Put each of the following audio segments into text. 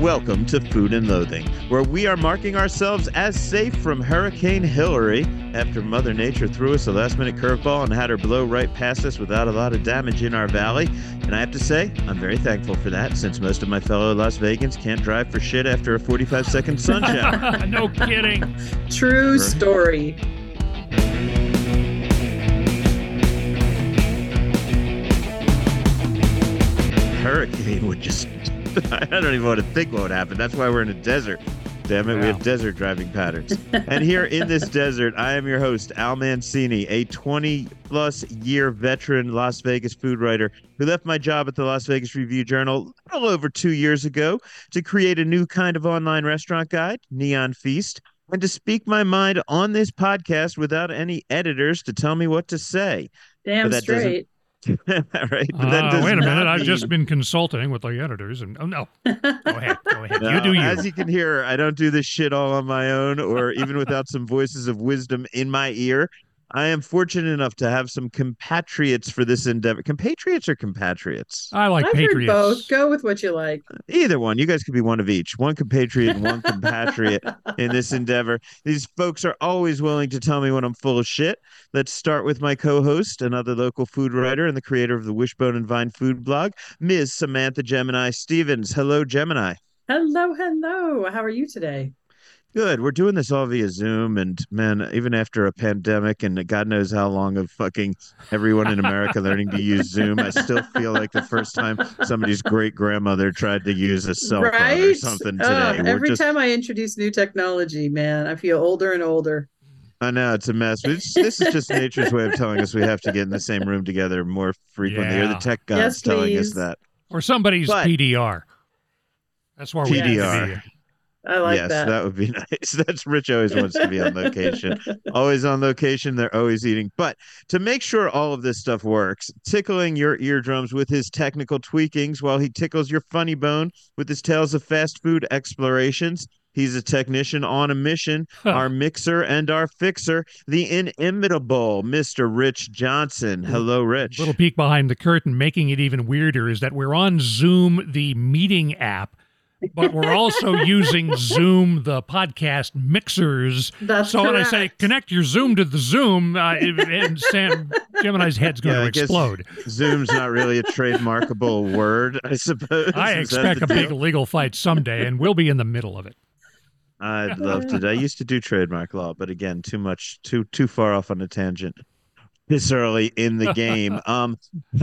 Welcome to Food and Loathing, where we are marking ourselves as safe from Hurricane Hillary after Mother Nature threw us a last minute curveball and had her blow right past us without a lot of damage in our valley. And I have to say, I'm very thankful for that since most of my fellow Las Vegans can't drive for shit after a 45 second sun shower. no kidding. True story. Hurricane would just, I don't even want to think what would happen. That's why we're in a desert. Damn it, we have desert driving patterns. and here in this desert, I am your host, Al Mancini, a 20 plus year veteran Las Vegas food writer who left my job at the Las Vegas Review Journal a little over two years ago to create a new kind of online restaurant guide, Neon Feast, and to speak my mind on this podcast without any editors to tell me what to say. Damn straight. right? Uh, wait a minute. I've just been consulting with the editors, and oh no, go ahead, go ahead. No, you do you. As you can hear, I don't do this shit all on my own or even without some voices of wisdom in my ear. I am fortunate enough to have some compatriots for this endeavor. Compatriots or compatriots? I like I've patriots. heard both. Go with what you like. Either one. You guys could be one of each. One compatriot and one compatriot in this endeavor. These folks are always willing to tell me when I'm full of shit. Let's start with my co-host, another local food writer and the creator of the Wishbone and Vine food blog, Ms. Samantha Gemini Stevens. Hello, Gemini. Hello, hello. How are you today? Good. We're doing this all via Zoom, and man, even after a pandemic and God knows how long of fucking everyone in America learning to use Zoom, I still feel like the first time somebody's great grandmother tried to use a cell phone or something today. We're every just, time I introduce new technology, man, I feel older and older. I know it's a mess. But it's, this is just nature's way of telling us we have to get in the same room together more frequently, or the tech gods Yes, telling us that. or somebody's But- PDR. That's where we need to PDR. Be. I like yes, that. would be nice. That's Rich always wants to be on location. always on location. They're always eating. But to make sure all of this stuff works, tickling your eardrums with his technical tweakings while he tickles your funny bone with his tales of fast food explorations. He's a technician on a mission, our mixer and our fixer, the inimitable Mr. Rich Johnson. Hello, Rich. Little peek behind the curtain, making it even weirder, is that we're on Zoom, the meeting app, but we're also using Zoom, the podcast mixers. That's so when I say connect your Zoom to the Zoom, uh, and Sam Gemini's head's going Yeah, to I explode. Zoom's not really a trademarkable word, I suppose. I Is expect the a big legal fight someday, and we'll be in the middle of it. I'd love to. I used to do trademark law, but again, too much, too too far off on a tangent. This early in the game. Um,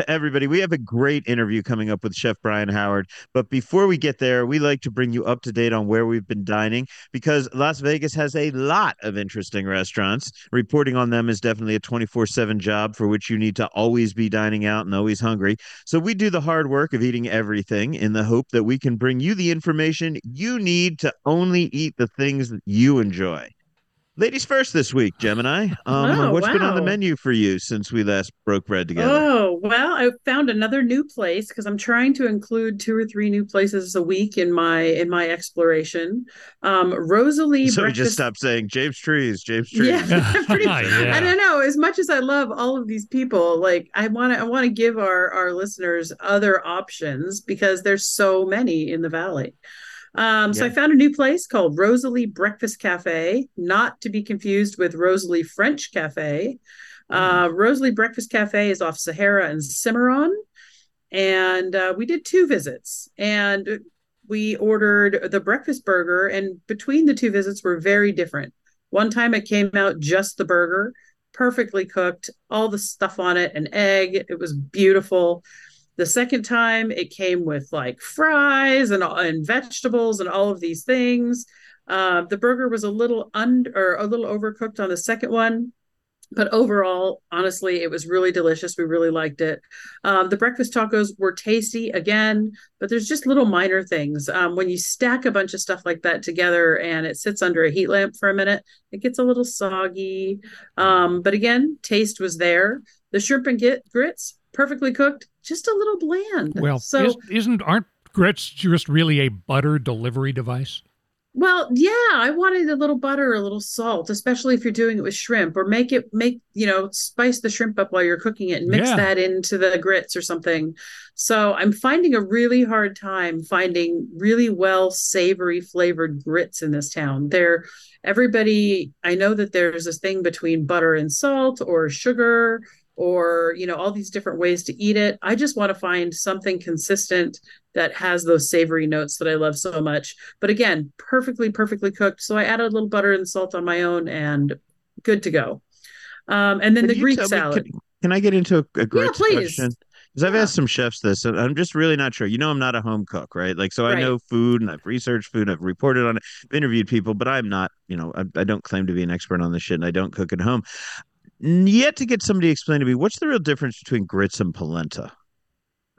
everybody, we have a great interview coming up with Chef Brian Howard. But before we get there, we like to bring you up to date on where we've been dining because Las Vegas has a lot of interesting restaurants. Reporting on them is definitely a 24 7 job for which you need to always be dining out and always hungry. So we do the hard work of eating everything in the hope that we can bring you the information you need to only eat the things that you enjoy. Ladies first this week, Gemini. Um, Oh, what's been on the menu for you since we last broke bread together? Oh, well, I found another new place because I'm trying to include two or three new places a week in my in my exploration. Um Rosalie so we just stopped saying James Trees, James Trees. Yeah, pretty, Yeah. I don't know. As much as I love all of these people, like I want to, I want to give our our listeners other options because there's so many in the valley. Um, so I found a new place called Rosalie Breakfast Cafe, not to be confused with Rosalie French Cafe. Uh, Rosalie Breakfast Cafe is off Sahara and Cimarron, and uh, we did two visits, and we ordered the breakfast burger, and between the two visits were very different. One time it came out just the burger, perfectly cooked, all the stuff on it, an egg. It was beautiful. The second time it came with like fries and, and vegetables and all of these things. Uh, the burger was a little under or a little overcooked on the second one, but overall, honestly, it was really delicious. We really liked it. Um, the breakfast tacos were tasty again, but there's just little minor things. Um, when you stack a bunch of stuff like that together and it sits under a heat lamp for a minute, it gets a little soggy. Um, but again, taste was there. The shrimp and grits, perfectly cooked, just a little bland. Well, so is, isn't aren't grits just really a butter delivery device? Well, yeah, I wanted a little butter, a little salt, especially if you're doing it with shrimp, or make it make you know spice the shrimp up while you're cooking it and mix Yeah. that into the grits or something. So I'm finding a really hard time finding really well savory flavored grits in this town. They're everybody. I know that there's this thing between butter and salt, or sugar, or you know all these different ways to eat it. I just want to find something consistent that has those savory notes that I love so much. But again, perfectly, perfectly cooked. So I added a little butter and salt on my own and good to go. Um, and then Can the Greek tell me- salad. can, can I get into a, a great please. question? Because I've Yeah. asked some chefs this, and I'm just really not sure. You know, I'm not a home cook, right? Like, so I know food, and I've researched food, I've reported on it, I've interviewed people, but I'm not, you know, I, I don't claim to be an expert on this shit, and I don't cook at home. Yet to get somebody to explain to me what's the real difference between grits and polenta.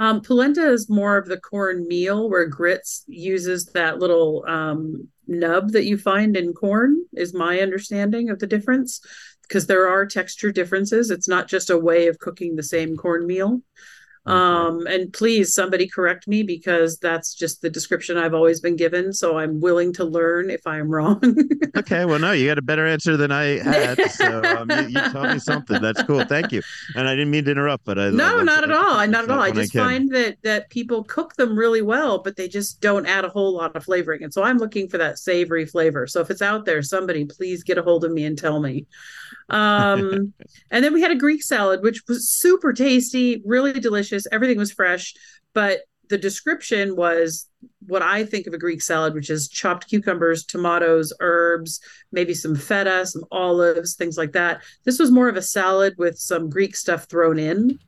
Um, polenta is more of the corn meal, where grits uses that little um, nub that you find in corn, is my understanding of the difference. Because there are texture differences. It's not just a way of cooking the same cornmeal. Um, and please, somebody correct me because that's just the description I've always been given. So I'm willing to learn if I'm wrong. Okay, well, no, you got a better answer than I had, so um, you, you taught me something. That's cool. Thank you. And I didn't mean to interrupt, but I no, I- not at I- all. I not at all. I just find that that people cook them really well, but they just don't add a whole lot of flavoring. And so I'm looking for that savory flavor. So if it's out there, somebody please get a hold of me and tell me. Um, and then we had a Greek salad, which was super tasty, really delicious. Everything was fresh, but the description was what I think of a Greek salad, which is chopped cucumbers, tomatoes, herbs, maybe some feta, some olives, things like that. This was more of a salad with some Greek stuff thrown in,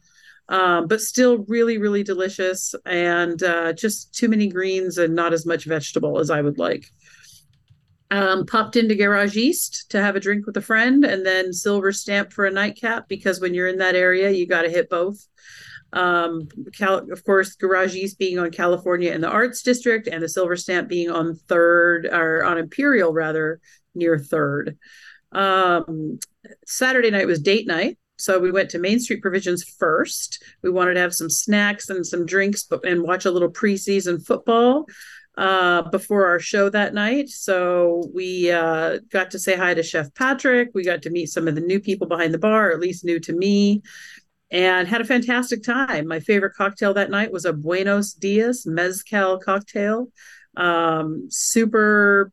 um, but still really, really delicious and uh, just too many greens and not as much vegetable as I would like. Um, popped into Garage East to have a drink with a friend and then silver stamp for a nightcap because when you're in that area, you got to hit both. Um, Cal- of course, Garage East being on California in the Arts District and the silver stamp being on third or on Imperial rather near third. Um, Saturday night was date night. So we went to Main Street Provisions first. We wanted to have some snacks and some drinks but, and watch a little preseason football uh, before our show that night. So we uh, got to say hi to Chef Patrick. We got to meet some of the new people behind the bar, at least new to me, and had a fantastic time. My favorite cocktail that night was a Buenos Dias Mezcal cocktail. Um, super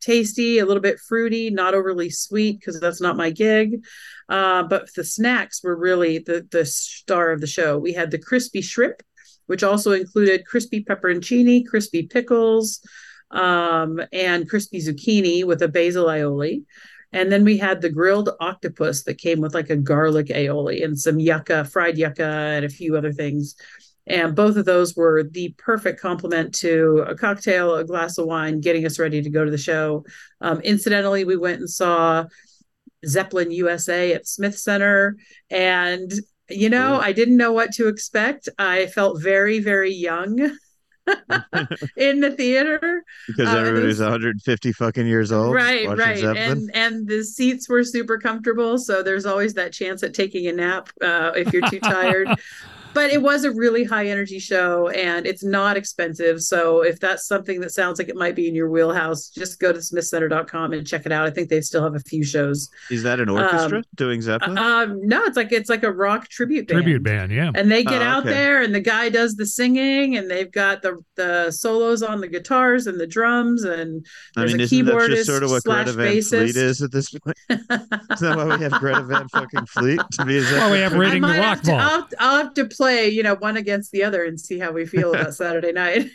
tasty, a little bit fruity, not overly sweet because that's not my gig. Uh, but the snacks were really the the star of the show. We had the crispy shrimp, which also included crispy pepperoncini, crispy pickles, um, and crispy zucchini with a basil aioli. And then we had the grilled octopus that came with like a garlic aioli and some yucca, fried yucca, and a few other things. And both of those were the perfect complement to a cocktail, a glass of wine, getting us ready to go to the show. Um, incidentally, we went and saw Zeppelin USA at Smith Center. And, you know, I didn't know what to expect. I felt very, very young in the theater. because Uh, everybody's was- 150 fucking years old. right right Zeppelin. and and the seats were super comfortable so there's always that chance at taking a nap uh, if you're too tired but it was a really high energy show and it's not expensive so if that's something that sounds like it might be in your wheelhouse just go to smithcenter.com and check it out i think they still have a few shows Is that an orchestra doing Zeppelin? um no it's like it's like a rock tribute band Tribute band, yeah. and they get Oh, out okay. there and the guy does the singing and they've got the the solos on the guitars and the drums and I there's mean, a isn't that just keyboardist sort of what slash Greta Van Fleet bassist. is at this point? Isn't that why we have Greta Van fucking Fleet to be a Well, we have Zeppelin? Rating the Rock to, Ball. I'll, I'll have to play, you know, one against the other and see how we feel about Saturday night.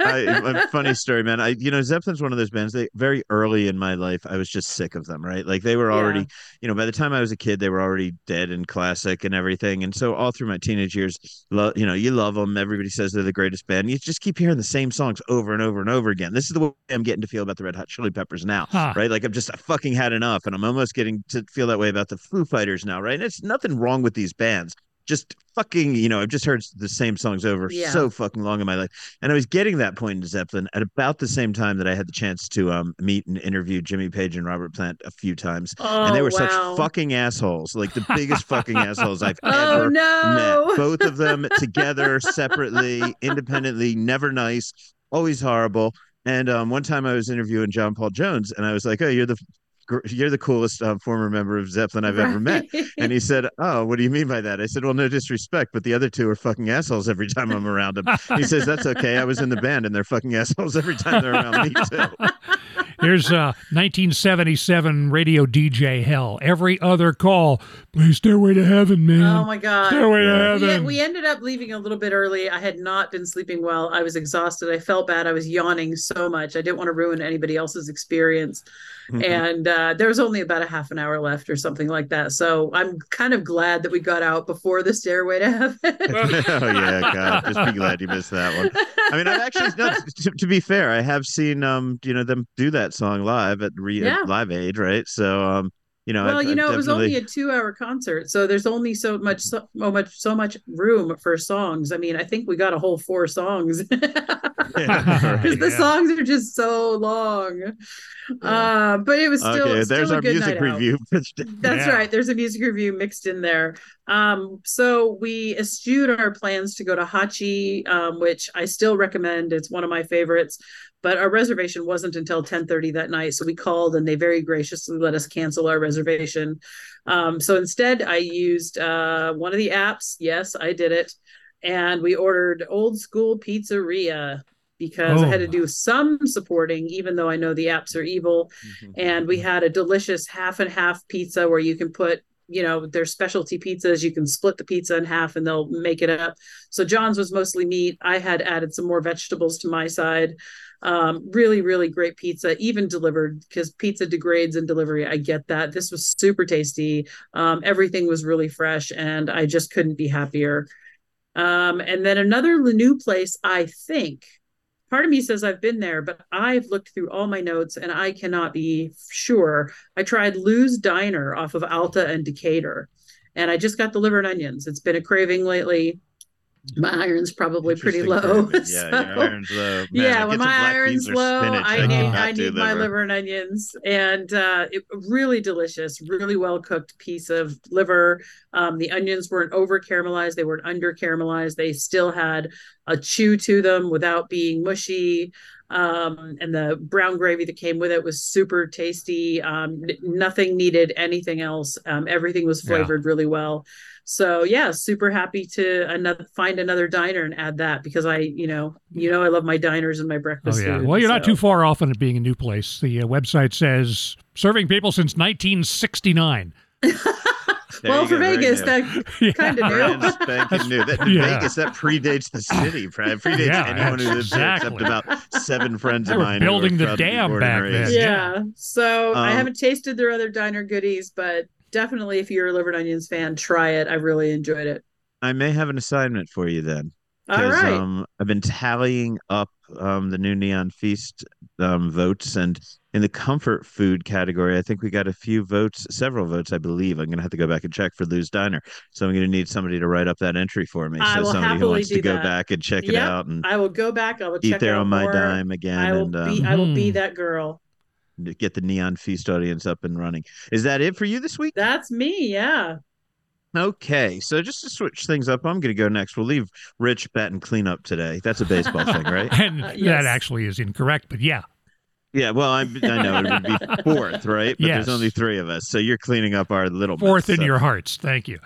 I, a funny story, man. I, you know, Zeppelin's one of those bands. They very early in my life, I was just sick of them. Right, like they were Yeah. already, you know, by the time I was a kid, they were already dead and classic and everything. And so all through my teenage years, lo- you know, you love them. Everybody says they're the greatest band. You just keep hearing the same songs over and over and over again. This is the way I'm getting to feel about the Red Hot Chili Peppers now. Huh. right? Like I'm just I fucking had enough, and I'm almost getting to feel that way about the Foo Fighters now, right? And it's nothing wrong with these bands. Just fucking, you know, I've just heard the same songs over Yeah. so fucking long in my life, and I was getting that point in Zeppelin at about the same time that I had the chance to um meet and interview Jimmy Page and Robert Plant a few times, oh, and they were wow. such fucking assholes, like the biggest fucking assholes I've Oh ever no! met. Both of them together, separately, independently, never nice, always horrible. And um, one time I was interviewing John Paul Jones, and I was like, "Oh, you're the you're the coolest um, former member of Zeppelin I've ever met." And he said, "Oh, what do you mean by that?" I said, "Well, no disrespect, but the other two are fucking assholes every time I'm around them." He says, "That's okay. I was in the band, and they're fucking assholes every time they're around me too." Here's uh, 1977 radio DJ hell. Every other call, play Stairway to Heaven, man. Oh my god. Stairway to Heaven. We, we ended up leaving a little bit early. I had not been sleeping well. I was exhausted. I felt bad. I was yawning so much. I didn't want to ruin anybody else's experience. Mm-hmm. and uh, there was only about a half an hour left or something like that. So I'm kind of glad that we got out before the stairway to heaven. oh yeah, God, just be glad you missed that one. I mean, I've actually no, to, to be fair, I have seen um, you know, them do that song live at re Yeah. at Live Aid, right? So um, you know, well, I've- you I've know, it was only a two-hour concert, so there's only so much, so much, so much room for songs. I mean, I think we got a whole four songs Yeah, because right. the Yeah. songs are just so long. Uh, but it was still, okay, still there's a our good music night out. review. That's Yeah. right. There's a music review mixed in there. Um, so we eschewed our plans to go to Hachi, um, which I still recommend. It's one of my favorites. But our reservation wasn't until 10:30 that night, so we called and they very graciously let us cancel our reservation. Um, so instead, I used uh, one of the apps. Yes, I did it, and we ordered Old School Pizzeria because I had Oh. to do some supporting, even though I know the apps are evil and we had a delicious half and half pizza where you can put you know their specialty pizzas you can split the pizza in half and they'll make it up. So john's was mostly meat. I had added some more vegetables to my side. Um, really really great pizza even delivered because pizza degrades in delivery i get that. This was super tasty. Um, everything was really fresh and i just couldn't be happier. Um, and then another new place i think part of me says I've been there, but I've looked through all my notes and I cannot be sure. I tried Lou's Diner off of Alta and Decatur, and I just got the liver and onions. It's been a craving lately. My iron's probably pretty low. Yeah, so- your iron's low. Man, yeah, when my iron's low, I need I need my liver and onions, and uh, it really delicious, really well cooked piece of liver. Um, the onions weren't over caramelized; they weren't under caramelized. They still had a chew to them without being mushy. Um, and the brown gravy that came with it was super tasty. Um, nothing needed anything else. Um, everything was Yeah. flavored really well. So yeah, super happy to another find another diner and add that because I, you know, you know, I love my diners and my breakfast Oh yeah. food, Well, you're not too far off on it being a new place. The uh, website says serving people since 1969. Well, for Vegas, that Yeah. kind of new. spanking new. That, Yeah. Vegas that predates the city. Predates Yeah, anyone who lives exactly. there, except about seven friends They of mine. building the proud to be dam back then. yeah. So I Um, haven't tasted their other diner goodies, but definitely if you're a liver and onions fan, try it. I really enjoyed it. I may have an assignment for you then. All right. um, I've been tallying up um, the new Neon Feast um, votes, and in the comfort food category, I think we got a few votes, several votes, I believe. I'm going to have to go back and check for Lou's Diner, so I'm going to need somebody to write up that entry for me. I so will somebody who wants to do go that. back and check it out and I will go back. I will eat check there out on my dime again I will and be. um, I will be Mhm. that girl. Get the Neon Feast audience up and running. Is that it for you this week? That's me. Yeah. Okay, so just to switch things up, I'm going to go next. We'll leave Rich batting cleanup today. That's a baseball thing, right? And Uh, that actually is incorrect, but yeah. Yeah, well, I'm, I know it would be fourth, right? But Yes. there's only three of us, so you're cleaning up our little mess. Fourth in So your hearts. Thank you.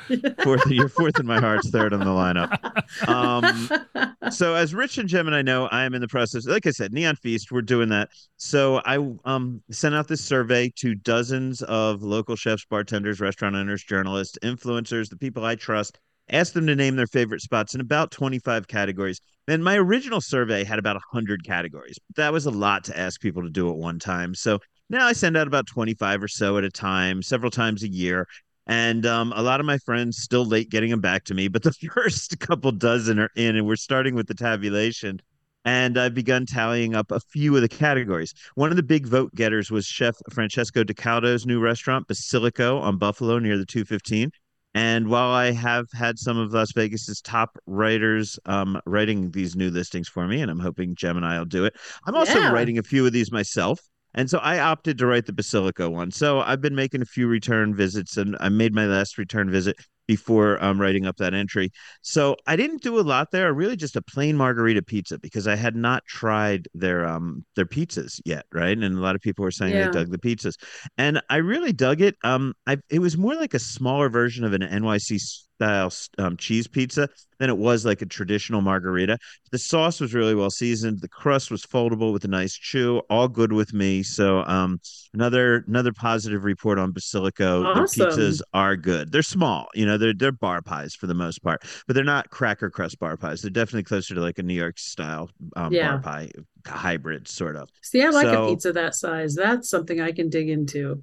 fourth. You're fourth in my hearts, third on the lineup. Um, so as Rich and Jim and I know, I am in the process. Like I said, Neon Feast, we're doing that. So I um sent out this survey to dozens of local chefs, bartenders, restaurant owners, journalists, influencers, the people I trust. Asked them to name their favorite spots in about 25 categories. And my original survey had about 100 categories. That was a lot to ask people to do at one time. So now I send out about 25 or so at a time, several times a year. And um, a lot of my friends still late getting them back to me, but the first couple dozen are in, and we're starting with the tabulation. And I've begun tallying up a few of the categories. One of the big vote getters was Chef Francesco Di Caudo's new restaurant, Basilico, on Buffalo near the 215. And while I have had some of Las Vegas's top writers um, writing these new listings for me, and I'm hoping Gemini will do it, I'm also Yeah. writing a few of these myself. And so I opted to write the Basilico one. So I've been making a few return visits, and I made my last return visit before um, writing up that entry. So I didn't do a lot there. Really, just a plain margarita pizza because I had not tried their um their pizzas yet, right? And a lot of people were saying Yeah. they dug the pizzas, and I really dug it. Um, I it was more like a smaller version of an NYC style um, cheese pizza than it was like a traditional margarita. The sauce was really well seasoned. The crust was foldable with a nice chew. All good with me. So um, another another positive report on Basilico. Awesome. Their pizzas are good. They're small, you know, they're they're bar pies for the most part, but they're not cracker crust bar pies. They're definitely closer to like a New York style um, Yeah. bar pie hybrid sort of. See, I like So- a pizza that size. That's something I can dig into.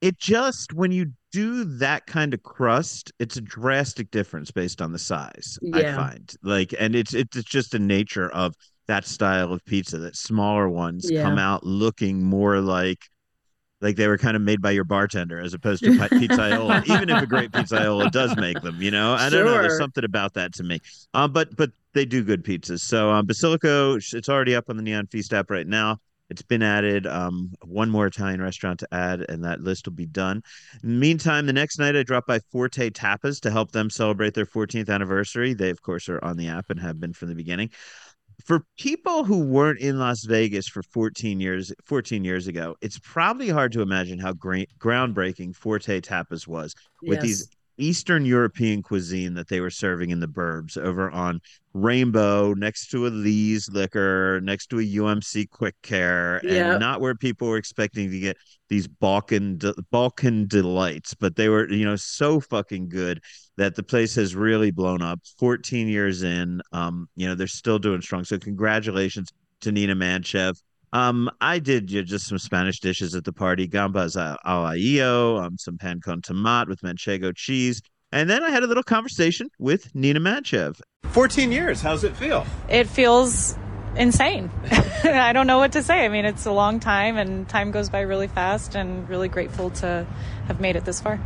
It just when you do that kind of crust, it's a drastic difference based on the size. I find like, and it's it's just the nature of that style of pizza. That smaller ones Yeah. come out looking more like like they were kind of made by your bartender as opposed to pi- pizzaiola. Even if a great pizzaiola does make them, you know, I don't know. There's something about that to me. Um, but but they do good pizzas. So um, Basilico, it's already up on the Neon Feast app right now. It's been added. Um, one more Italian restaurant to add, and that list will be done. Meantime, the next night I dropped by Forte Tapas to help them celebrate their 14th anniversary. They, of course, are on the app and have been from the beginning. For people who weren't in Las Vegas for 14 years, 14 years ago, it's probably hard to imagine how great groundbreaking Forte Tapas was with Yes. these Eastern European cuisine that they were serving in the burbs over on Rainbow, next to a Lee's Liquor, next to a UMC Quick Care, and not where people were expecting to get these Balkan de- Balkan delights, but they were you know so fucking good that the place has really blown up. 14 years in, um, you know they're still doing strong. So congratulations to Nina Manchev. Um, I did yeah, just some Spanish dishes at the party, gambas al ajillo, um, some pan con tomate with manchego cheese, and then I had a little conversation with Nina Manchev. 14 years, how's it feel? it feels insane. I don't know what to say. I mean, it's a long time and time goes by really fast and really grateful to have made it this far.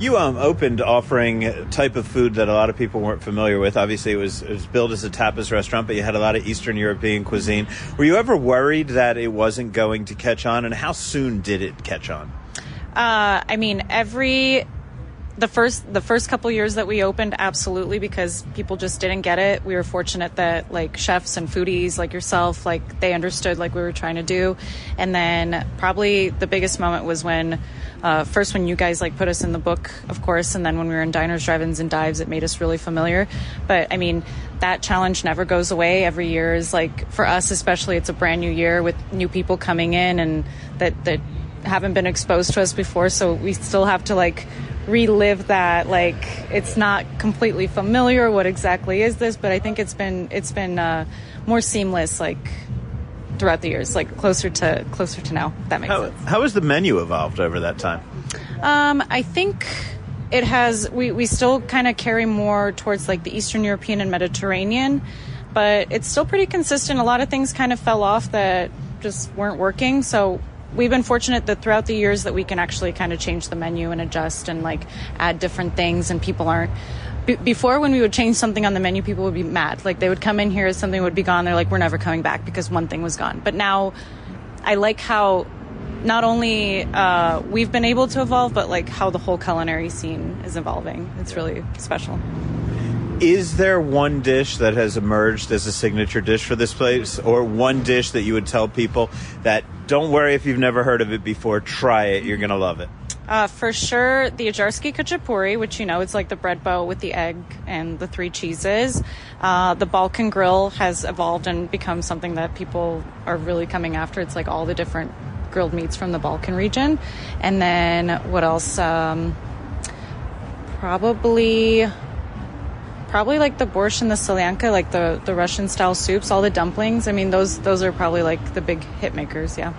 You um opened offering type of food that a lot of people weren't familiar with. Obviously, it was it was billed as a tapas restaurant, but you had a lot of Eastern European cuisine. Were you ever worried that it wasn't going to catch on, and how soon did it catch on? Uh, I mean, every the first the first couple years that we opened, absolutely, because people just didn't get it. We were fortunate that like chefs and foodies like yourself, like they understood like we were trying to do. And then probably the biggest moment was when. Uh, first, when you guys like put us in the book, of course, and then when we were in diners, drive-ins, and dives, it made us really familiar. But I mean, that challenge never goes away. Every year is like for us, especially, it's a brand new year with new people coming in and that that haven't been exposed to us before so we still have to like relive that like it's not completely familiar what exactly is this but i think it's been it's been uh, more seamless like throughout the years like closer to closer to now if that makes How, sense how has the menu evolved over that time? um, I think it has. We we still kind of carry more towards like the Eastern European and Mediterranean, but it's still pretty consistent. A lot of things kind of fell off that just weren't working. So we've been fortunate that throughout the years that we can actually kind of change the menu and adjust and like add different things, and people aren't. Be- before, when we would change something on the menu, people would be mad. Like they would come in here, something would be gone. They're like, "We're never coming back because one thing was gone." But now, I like how not only uh, we've been able to evolve, but like how the whole culinary scene is evolving. It's really special. Is there one dish that has emerged as a signature dish for this place, or one dish that you would tell people that don't worry if you've never heard of it before, try it, you're gonna love it? Uh, for sure, the Ajarski Khachapuri, which you know it's like the bread bow with the egg and the three cheeses. Uh, the Balkan Grill has evolved and become something that people are really coming after. It's like all the different grilled meats from the Balkan region. And then what else? Um, probably probably like the borscht and the solyanka, like the, the Russian style soups, all the dumplings. I mean, those those are probably like the big hit makers. Yeah.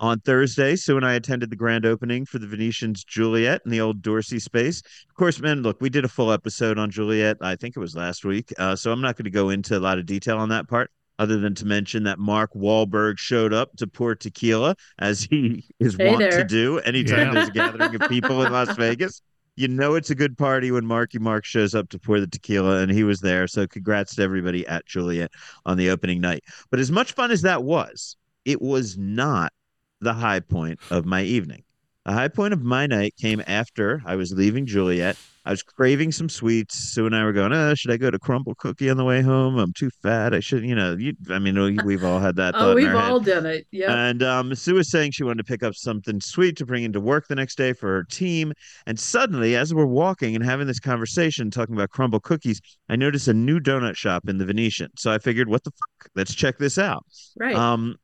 On Thursday, Sue and I attended the grand opening for the Venetian's Juliet in the old Dorsey space. Of course, man, look, we did a full episode on Juliet. I think it was last week. Uh, so I'm not going to go into a lot of detail on that part, other than to mention that Mark Wahlberg showed up to pour tequila, as he is Hey wont to do anytime Yeah. there's a gathering of people in Las Vegas. You know it's a good party when Marky Mark shows up to pour the tequila, and he was there. So congrats to everybody at Juliet on the opening night. But as much fun as that was, it was not the high point of my evening. The high point of my night came after I was leaving Juliet. I was craving some sweets. Sue and I were going, oh, should I go to Crumble Cookie on the way home? I'm too fat. I shouldn't, you know, you, I mean, we've all had that. oh, we've all head. done it. Yeah. And um, Sue was saying she wanted to pick up something sweet to bring into work the next day for her team. And suddenly, as we're walking and having this conversation, talking about Crumble Cookies, I noticed a new donut shop in the Venetian. So I figured, what the fuck? Let's check this out. Right. Um,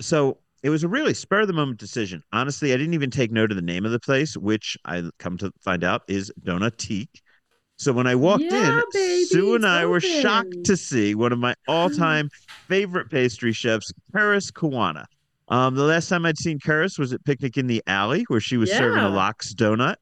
so it was a really spur of the moment decision. Honestly, I didn't even take note of the name of the place, which I come to find out is Donatique. So when I walked yeah, in, baby, Sue and I open. were shocked to see one of my all-time favorite pastry chefs, Karis Kawana. Um, the last time I'd seen Karis was at Picnic in the Alley, where she was yeah. serving a lox donut.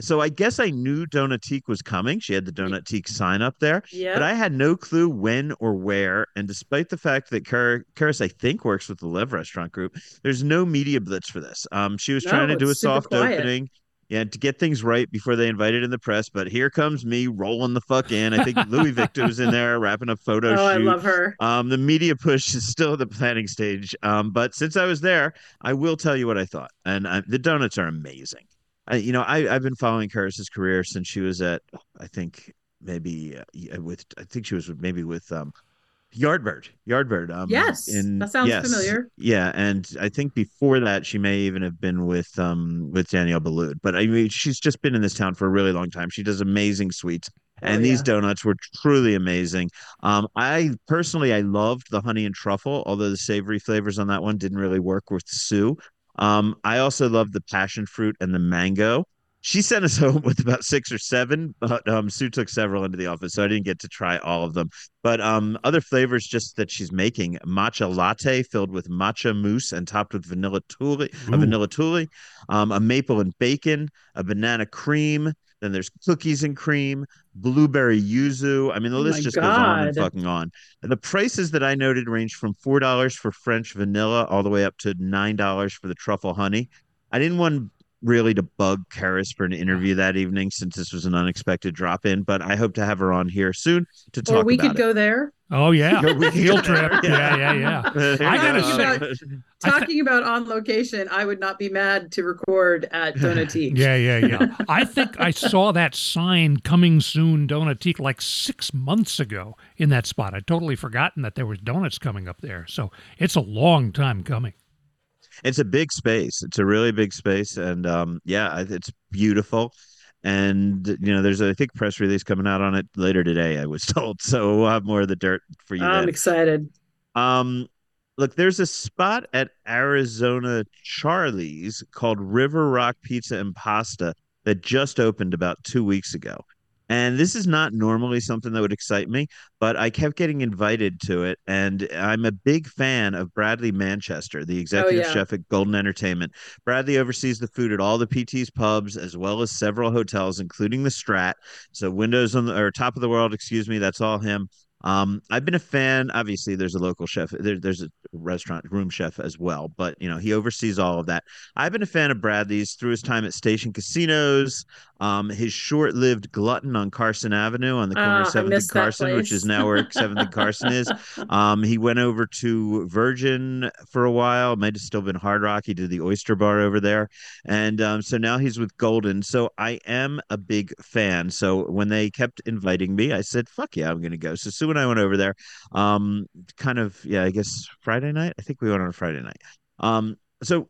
So I guess I knew Donatique was coming. She had the Donatique sign up there, yeah. but I had no clue when or where. And despite the fact that Karis, I think, works with the Lev Restaurant Group, there's no media blitz for this. Um, she was no, trying to do a soft quiet. opening yeah, to get things right before they invited in the press. But here comes me rolling the fuck in. I think Louis Victor was in there wrapping up photo oh, shoot. I love her. Um, the media push is still at the planning stage. Um, but since I was there, I will tell you what I thought. And I, the donuts are amazing. I, you know, I, I've been following Karis's career since she was at, I think maybe uh, with, I think she was maybe with um, Yardbird, Yardbird. Um, yes, in, that sounds yes, familiar. Yeah, and I think before that, she may even have been with um with Daniel Boulud. But I mean, she's just been in this town for a really long time. She does amazing sweets, and oh, these donuts were truly amazing. Um, I personally, I loved the honey and truffle, although the savory flavors on that one didn't really work with Sue. Um, I also love the passion fruit and the mango she sent us home with about six or seven, but um, Sue took several into the office, so I didn't get to try all of them. But um, other flavors just that she's making: matcha latte filled with matcha mousse and topped with vanilla tuile, a vanilla tuile, um, a maple and bacon, a banana cream. Then there's cookies and cream, blueberry yuzu. I mean, the oh list just God. goes on and fucking on. And the prices that I noted range from four dollars for French vanilla all the way up to nine dollars for the truffle honey. I didn't want really to bug Karis for an interview that evening since this was an unexpected drop in, but I hope to have her on here soon to talk or we about could it. go there. Oh yeah, we field could- trip. Yeah, yeah, yeah. I gotta Talking say- about, talking about on location, I would not be mad to record at Donatique. Yeah, yeah, yeah. I think I saw that sign coming soon, Donatique, like six months ago in that spot. I'd totally forgotten that there was donuts coming up there. So it's a long time coming. It's a big space. It's a really big space, and um, yeah, it's beautiful. And you know, there's a, I think press release coming out on it later today. I was told, so we'll have more of the dirt for you. I'm then. excited. Um, look, there's a spot at Arizona Charlie's called River Rock Pizza and Pasta that just opened about two weeks ago. And this is not normally something that would excite me, but I kept getting invited to it. And I'm a big fan of Bradley Manchester, the oh, executive yeah. chef at Golden Entertainment. Bradley oversees the food at all the PT's pubs, as well as several hotels, including the Strat. So, Windows on the or Top of the World, excuse me, that's all him. Um, I've been a fan. Obviously, there's a local chef. There, there's a restaurant room chef as well, but you know he oversees all of that. I've been a fan of Bradley's through his time at Station Casinos. Um, his short-lived Glutton on Carson Avenue on the corner Ah, of Seventh and Carson, which is now where Seventh and Carson is. Um, he went over to Virgin for a while. Might have still been Hard Rock. He did the Oyster Bar over there, and um, so now he's with Golden. So I am a big fan. So when they kept inviting me, I said, "Fuck yeah, I'm going to go." So Sue and I went over there. Um, kind of, yeah, I guess Friday night. I think we went on a Friday night. Um, so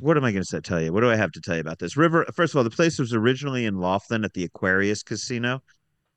what am I going to tell you? What do I have to tell you about this river? First of all, the place was originally in Laughlin at the Aquarius Casino.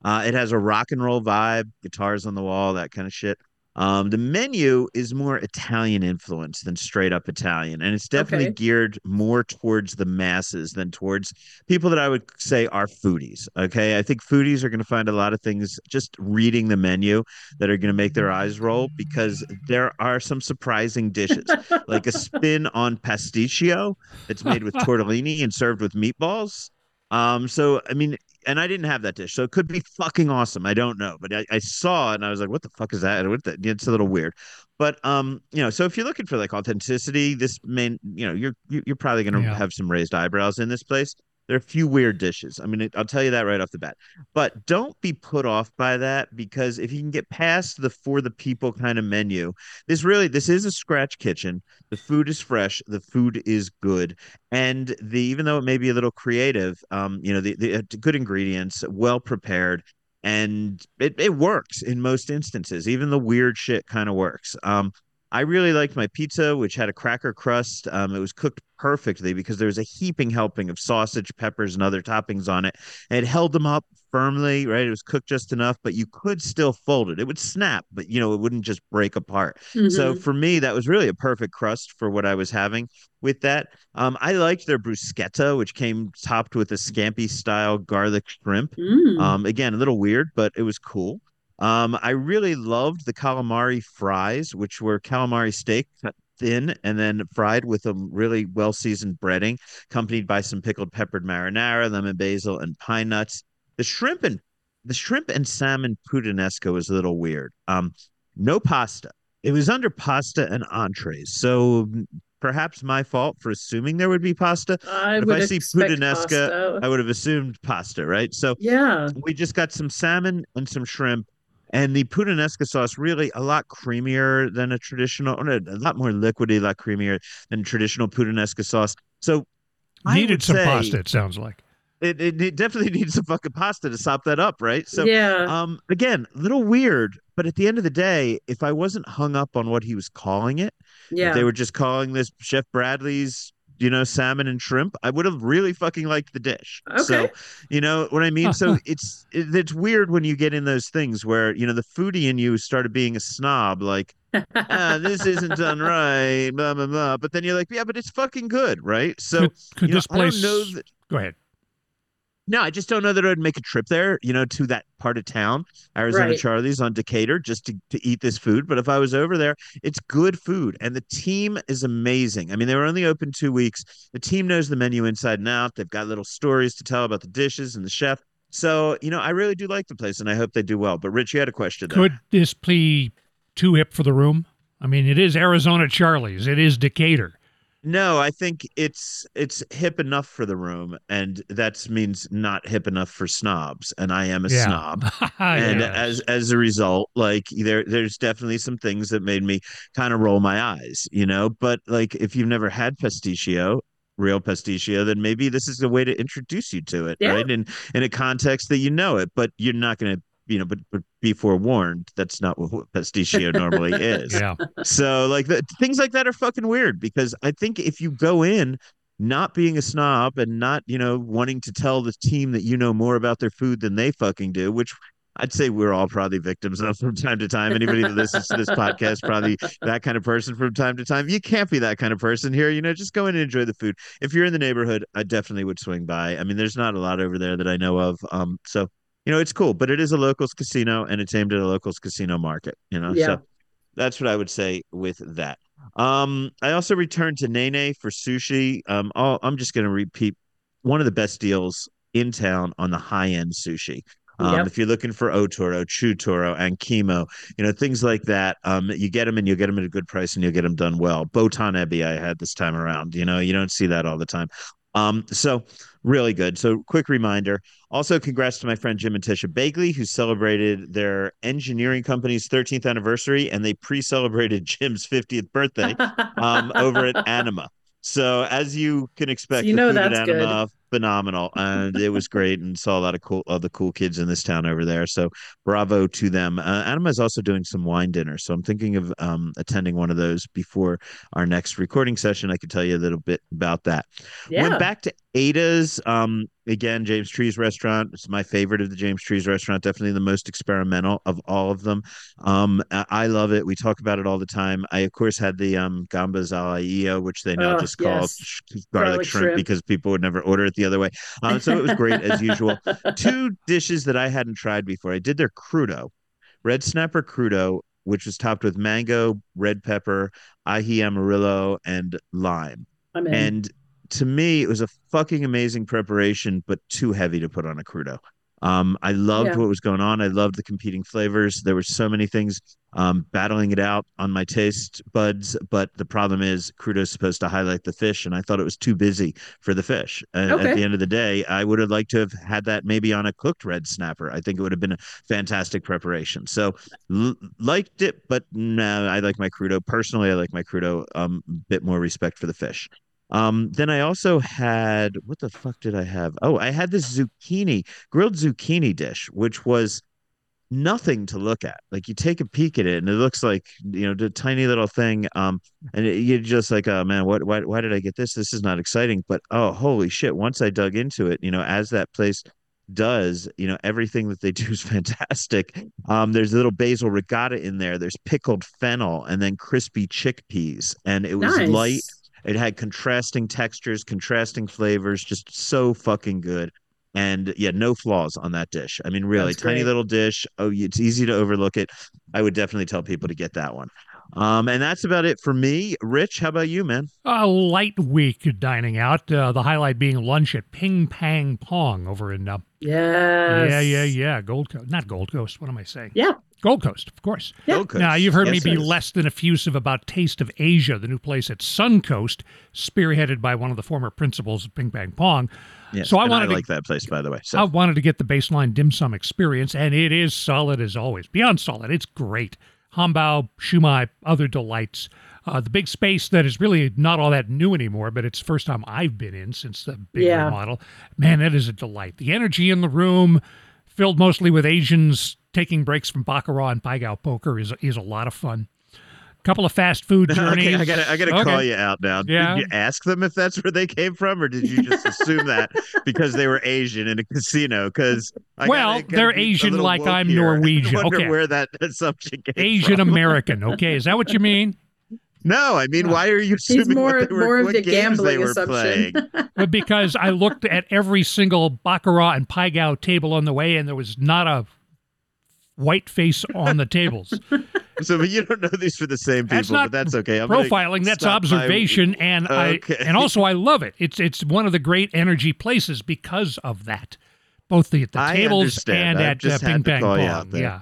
Uh, it has a rock and roll vibe, guitars on the wall, that kind of shit. Um, the menu is more Italian influence than straight up Italian, and it's definitely Okay. geared more towards the masses than towards people that I would say are foodies. Okay, I think foodies are going to find a lot of things just reading the menu that are going to make their eyes roll because there are some surprising dishes, like a spin on pasticcio that's made with tortellini and served with meatballs. Um, so I mean, and I didn't have that dish, so it could be fucking awesome. I don't know, but I, I saw it and I was like, "What the fuck is that?" What the, it's a little weird, but um, you know, so if you're looking for like authenticity, this main, you know, you're you- you're probably gonna Yeah. have some raised eyebrows in this place. There are a few weird dishes. I mean, I'll tell you that right off the bat. But don't be put off by that because if you can get past the for the people kind of menu, this really this is a scratch kitchen. The food is fresh, the food is good, and the even though it may be a little creative, um, you know, the, the uh, good ingredients, well prepared, and it, it works in most instances. Even the weird shit kind of works. Um, I really liked my pizza, which had a cracker crust. Um, it was cooked perfectly because there was a heaping helping of sausage, peppers, and other toppings on it. And it held them up firmly, right? It was cooked just enough, but you could still fold it. It would snap, but you know, it wouldn't just break apart. Mm-hmm. So for me, that was really a perfect crust for what I was having with that. Um, I liked their bruschetta, which came topped with a scampi style garlic shrimp. Mm. Um, again, a little weird, but it was cool. Um, I really loved the calamari fries, which were calamari steak cut thin and then fried with a really well seasoned breading, accompanied by some pickled peppered marinara, lemon basil, and pine nuts. The shrimp and the shrimp and salmon puttanesca was a little weird. Um, no pasta. It was under pasta and entrees, so perhaps my fault for assuming there would be pasta. I if I see puttanesca, I would have assumed pasta, right? So yeah, we just got some salmon and some shrimp and the puttanesca sauce really a lot creamier than a traditional, a lot more liquidy, a lot creamier than traditional puttanesca sauce. So needed some say, pasta. It sounds like. It, it, it, definitely needs some fucking pasta to sop that up, right? So yeah. Um, again, a little weird, but at the end of the day, if I wasn't hung up on what he was calling it, yeah, they were just calling this Chef Bradley's you know, salmon and shrimp, I would have really fucking liked the dish. Okay. So, you know what I mean? so it's it's weird when you get in those things where, you know, the foodie in you started being a snob, like, ah, this isn't done right, blah, blah, blah. But then you're like, yeah, but it's fucking good, right? So, could, could this know, place... know that... Go ahead. No, I just don't know that I'd make a trip there, you know, to that part of town, Arizona right. Charlie's on Decatur, just to, to eat this food. But if I was over there, it's good food. And the team is amazing. I mean, they were only open two weeks. The team knows the menu inside and out. They've got little stories to tell about the dishes and the chef. So, you know, I really do like the place and I hope they do well. But Rich, you had a question. There. Could this be too hip for the room? I mean, it is Arizona Charlie's, it is Decatur. No, I think it's it's hip enough for the room, and that means not hip enough for snobs. And I am a yeah. snob, and as as a result, like there there's definitely some things that made me kind of roll my eyes, you know. But like if you've never had pasticcio, real pasticcio, then maybe this is a way to introduce you to it, yeah. right? And in a context that you know it, but you're not going to you know, but, but be forewarned, that's not what pasticcio normally is. Yeah. So like the, things like that are fucking weird because I think if you go in not being a snob and not, you know, wanting to tell the team that you know more about their food than they fucking do, which I'd say we're all probably victims of from time to time. Anybody that listens to this podcast, probably that kind of person from time to time. You can't be that kind of person here. You know, just go in and enjoy the food. If you're in the neighborhood, I definitely would swing by. I mean, there's not a lot over there that I know of. Um, so you know, it's cool, but it is a locals casino and it's aimed at a locals casino market, you know. Yeah. So that's what I would say with that. Um, I also returned to Nene for sushi. Um, i am just going to repeat one of the best deals in town on the high end sushi. Um, yep. If you're looking for Otoro, Chutoro, and Chemo, you know things like that, um, you get them and you'll get them at a good price and you'll get them done well. Botan Ebi I had this time around. You know, you don't see that all the time. Um, so really good. So quick reminder. Also, congrats to my friend Jim and Tisha Bagley, who celebrated their engineering company's 13th anniversary, and they pre-celebrated Jim's 50th birthday um, over at Anima. So as you can expect, so you know that's Anima, good phenomenal and it was great and saw a lot of cool of the cool kids in this town over there so bravo to them. Uh, anima is also doing some wine dinner so i'm thinking of um, attending one of those before our next recording session. I could tell you a little bit about that. Yeah. went back to ada's um, again james trees restaurant. It's my favorite of the james trees restaurant definitely the most experimental of all of them. Um, i love it. We talk about it all the time. I of course had the um, gambas al which they now oh, just call yes. garlic, garlic shrimp, shrimp, because people would never order it. the other way um, so it was great as usual two dishes that i hadn't tried before i did their crudo red snapper crudo which was topped with mango red pepper ají amarillo and lime and to me, it was a fucking amazing preparation, but too heavy to put on a crudo. Um, I loved yeah. what was going on. I loved the competing flavors. There were so many things. Um, battling it out on my taste buds. But the problem is, crudo is supposed to highlight the fish, and I thought it was too busy for the fish. And Okay. at the end of the day, I would have liked to have had that maybe on a cooked red snapper. I think it would have been a fantastic preparation. So l- liked it, but no, I like my crudo. Personally, I like my crudo. Um, a bit more respect for the fish. Um, then I also had what the fuck did I have? Oh, I had this zucchini grilled zucchini dish, which was nothing to look at. Like you take a peek at it, and it looks like you know the tiny little thing. Um, and it, you're just like, oh man, what? Why? Why did I get this? This is not exciting. But oh, holy shit! Once I dug into it, you know, as that place does, you know, everything that they do is fantastic. Um, there's a little basil ricotta in there. There's pickled fennel, and then crispy chickpeas, and it was nice. light. It had contrasting textures, contrasting flavors, just so fucking good. And yeah, no flaws on that dish. I mean, really, That's tiny great. little dish. Oh, it's easy to overlook it. I would definitely tell people to get that one. Um, and that's about it for me. Rich, how about you, man? A light week dining out. Uh, the highlight being lunch at Ping Pang Pong over in uh, Yes. yeah yeah yeah Gold Coast, not Gold Coast. What am I saying? Yeah. Gold Coast, of course. Yeah. Gold Coast. Now, you've heard Yes, me be yes. less than effusive about Taste of Asia, the new place at Suncoast, spearheaded by one of the former principals of Ping Pang Pong. Yes, So I wanted I to- like that place, by the way. So I wanted to get the baseline dim sum experience, and it is solid as always. Beyond solid, it's great. Hambao, shumai, other delights. Uh, the big space that is really not all that new anymore, but it's the first time I've been in since the big Yeah. remodel. Man, that is a delight. The energy in the room, filled mostly with Asians taking breaks from baccarat and pai gow poker, is is a lot of fun. A Couple of fast food journeys. okay, I gotta, I gotta Okay. call you out now. Yeah. Did you ask them if that's where they came from, or did you just assume that because they were Asian in a casino? Because Well, they're Asian like I'm Norwegian. I Okay. where that assumption came Asian from. American. Okay, is that what you mean? No, I mean, why are you assuming He's more they were, more of what the games they gambling were assumption. But because I looked at every single baccarat and pai gow table on the way, and there was not a white face on the tables. So, but you don't know these for the same people, That's not but that's okay. I'm Profiling, that's observation, and Okay. I and also I love it. It's it's one of the great energy places because of that, both the, at the I tables understand. and I at uh, just Ping had to Pang call you Pong. out there. Yeah.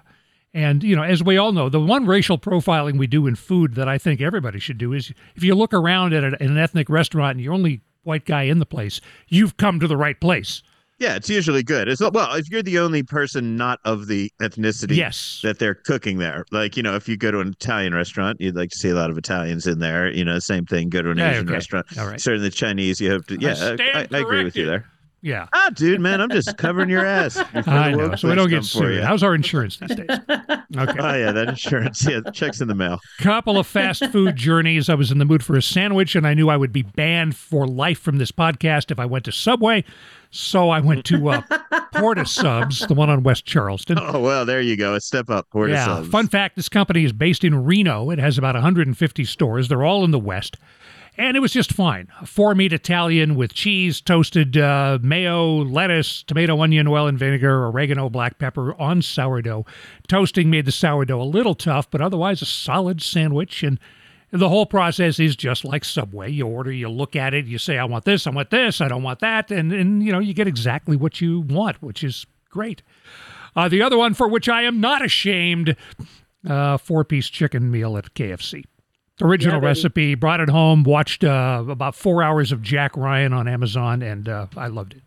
And you know, as we all know, the one racial profiling we do in food that I think everybody should do is if you look around at an ethnic restaurant and you're only white guy in the place, you've come to the right place. Yeah, it's usually good. It's well, if you're the only person not of the ethnicity Yes. that they're cooking there. Like, you know, if you go to an Italian restaurant, you'd like to see a lot of Italians in there. You know, same thing. Go to an Asian okay. restaurant. All right. Certainly the Chinese, you have to. Yeah, I, I, I agree with you there. Yeah. Ah, dude, man, I'm just covering your ass. I know. So we don't get sued. How's our insurance these days? Okay. Oh yeah, that insurance. Yeah, checks in the mail. Couple of fast food journeys. I was in the mood for a sandwich, and I knew I would be banned for life from this podcast if I went to Subway. So I went to uh, Port of Subs, the one on West Charleston. Oh well, there you go. A step up. Porta yeah. subs. Fun fact: This company is based in Reno. It has about 150 stores. They're all in the West, and it was just fine. Four meat Italian with cheese, toasted uh, mayo, lettuce, tomato, onion, oil, and vinegar, oregano, black pepper on sourdough. Toasting made the sourdough a little tough, but otherwise a solid sandwich. And the whole process is just like Subway. You order, you look at it, you say, "I want this, I want this, I don't want that," and and you know you get exactly what you want, which is great. Uh, the other one for which I am not ashamed, uh, four-piece chicken meal at KFC. Original Yeah, recipe, brought it home, watched uh, about four hours of Jack Ryan on Amazon, and uh, I loved it.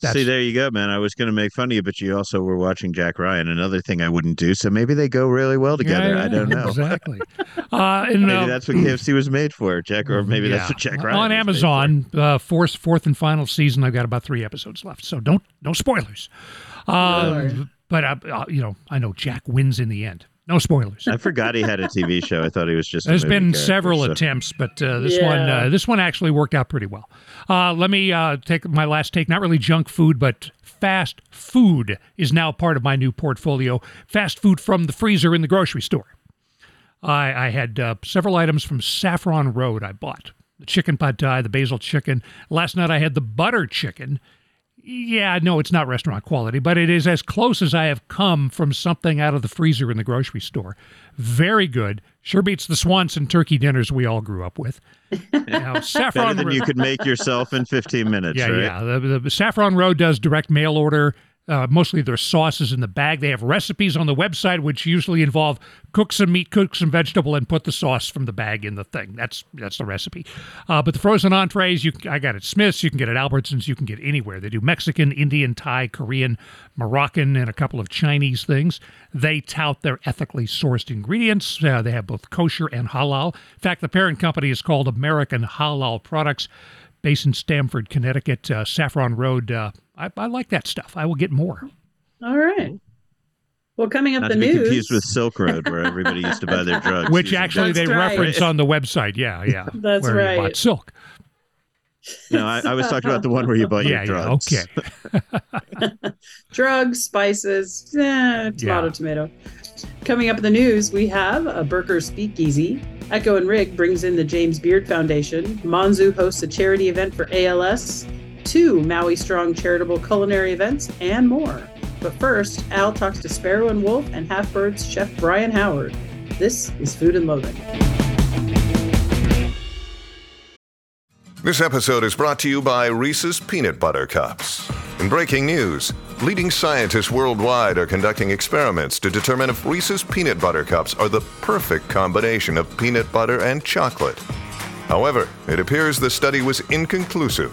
That's- See, there you go, man. I was going to make fun of you, but you also were watching Jack Ryan. Another thing I wouldn't do. So maybe they go really well together. Yeah, I don't know. exactly. Uh, and, Maybe uh, that's what KFC was made for, Jack, or maybe yeah. that's what Jack Ryan on Amazon. Uh, fourth, fourth and final season. I've got about three episodes left, so don't no spoilers. Um, Lord. but uh, uh, you know, I know Jack wins in the end. No spoilers. I forgot he had a TV show. I thought he was just. a There's movie been several so- attempts, but uh, this one uh, this one actually worked out pretty well. Uh, let me uh, take my last take. Not really junk food, but fast food is now part of my new portfolio. Fast food from the freezer in the grocery store. I, I had uh, several items from Saffron Road. I bought the chicken pad thai, the basil chicken. Last night I had the butter chicken. Yeah, no, it's not restaurant quality, but it is as close as I have come from something out of the freezer in the grocery store. Very good. Sure beats the Swanson turkey dinners we all grew up with. Now, Better Saffron than Road- you could make yourself in 15 minutes, yeah, right? yeah. The, the Saffron Road does direct mail order Uh, mostly their sauces in the bag. They have recipes on the website, which usually involve cook some meat, cook some vegetable, and put the sauce from the bag in the thing. That's that's the recipe. Uh, but the frozen entrees, you I got at Smith's, you can get at Albertsons, you can get anywhere. They do Mexican, Indian, Thai, Korean, Moroccan, and a couple of Chinese things. They tout their ethically sourced ingredients. Uh, they have both kosher and halal. In fact, the parent company is called American Halal Products based in Stamford, Connecticut, uh, Saffron Road. I, I, like that stuff. I will get more. All right. Well, coming up Not the to be news. confused with Silk Road, where everybody used to buy their drugs. Which actually That's they right. reference on the website. Yeah, yeah. That's where right. You bought silk. No, I, I was talking about the one where you bought Yeah, your yeah. drugs. Okay. drugs, spices, eh, tomato, Yeah. tomato. Coming up in the news, we have a Burker Speakeasy. Echo and Rig brings in the James Beard Foundation. Monzu hosts a charity event for ALS. Two Maui Strong charitable culinary events, and more. But first, Al talks to Sparrow and Wolf and Half Bird's chef Brian Howard. This is Food and Loathing. This episode is brought to you by Reese's Peanut Butter Cups. In breaking news, leading scientists worldwide are conducting experiments to determine if Reese's Peanut Butter Cups are the perfect combination of peanut butter and chocolate. However, it appears the study was inconclusive,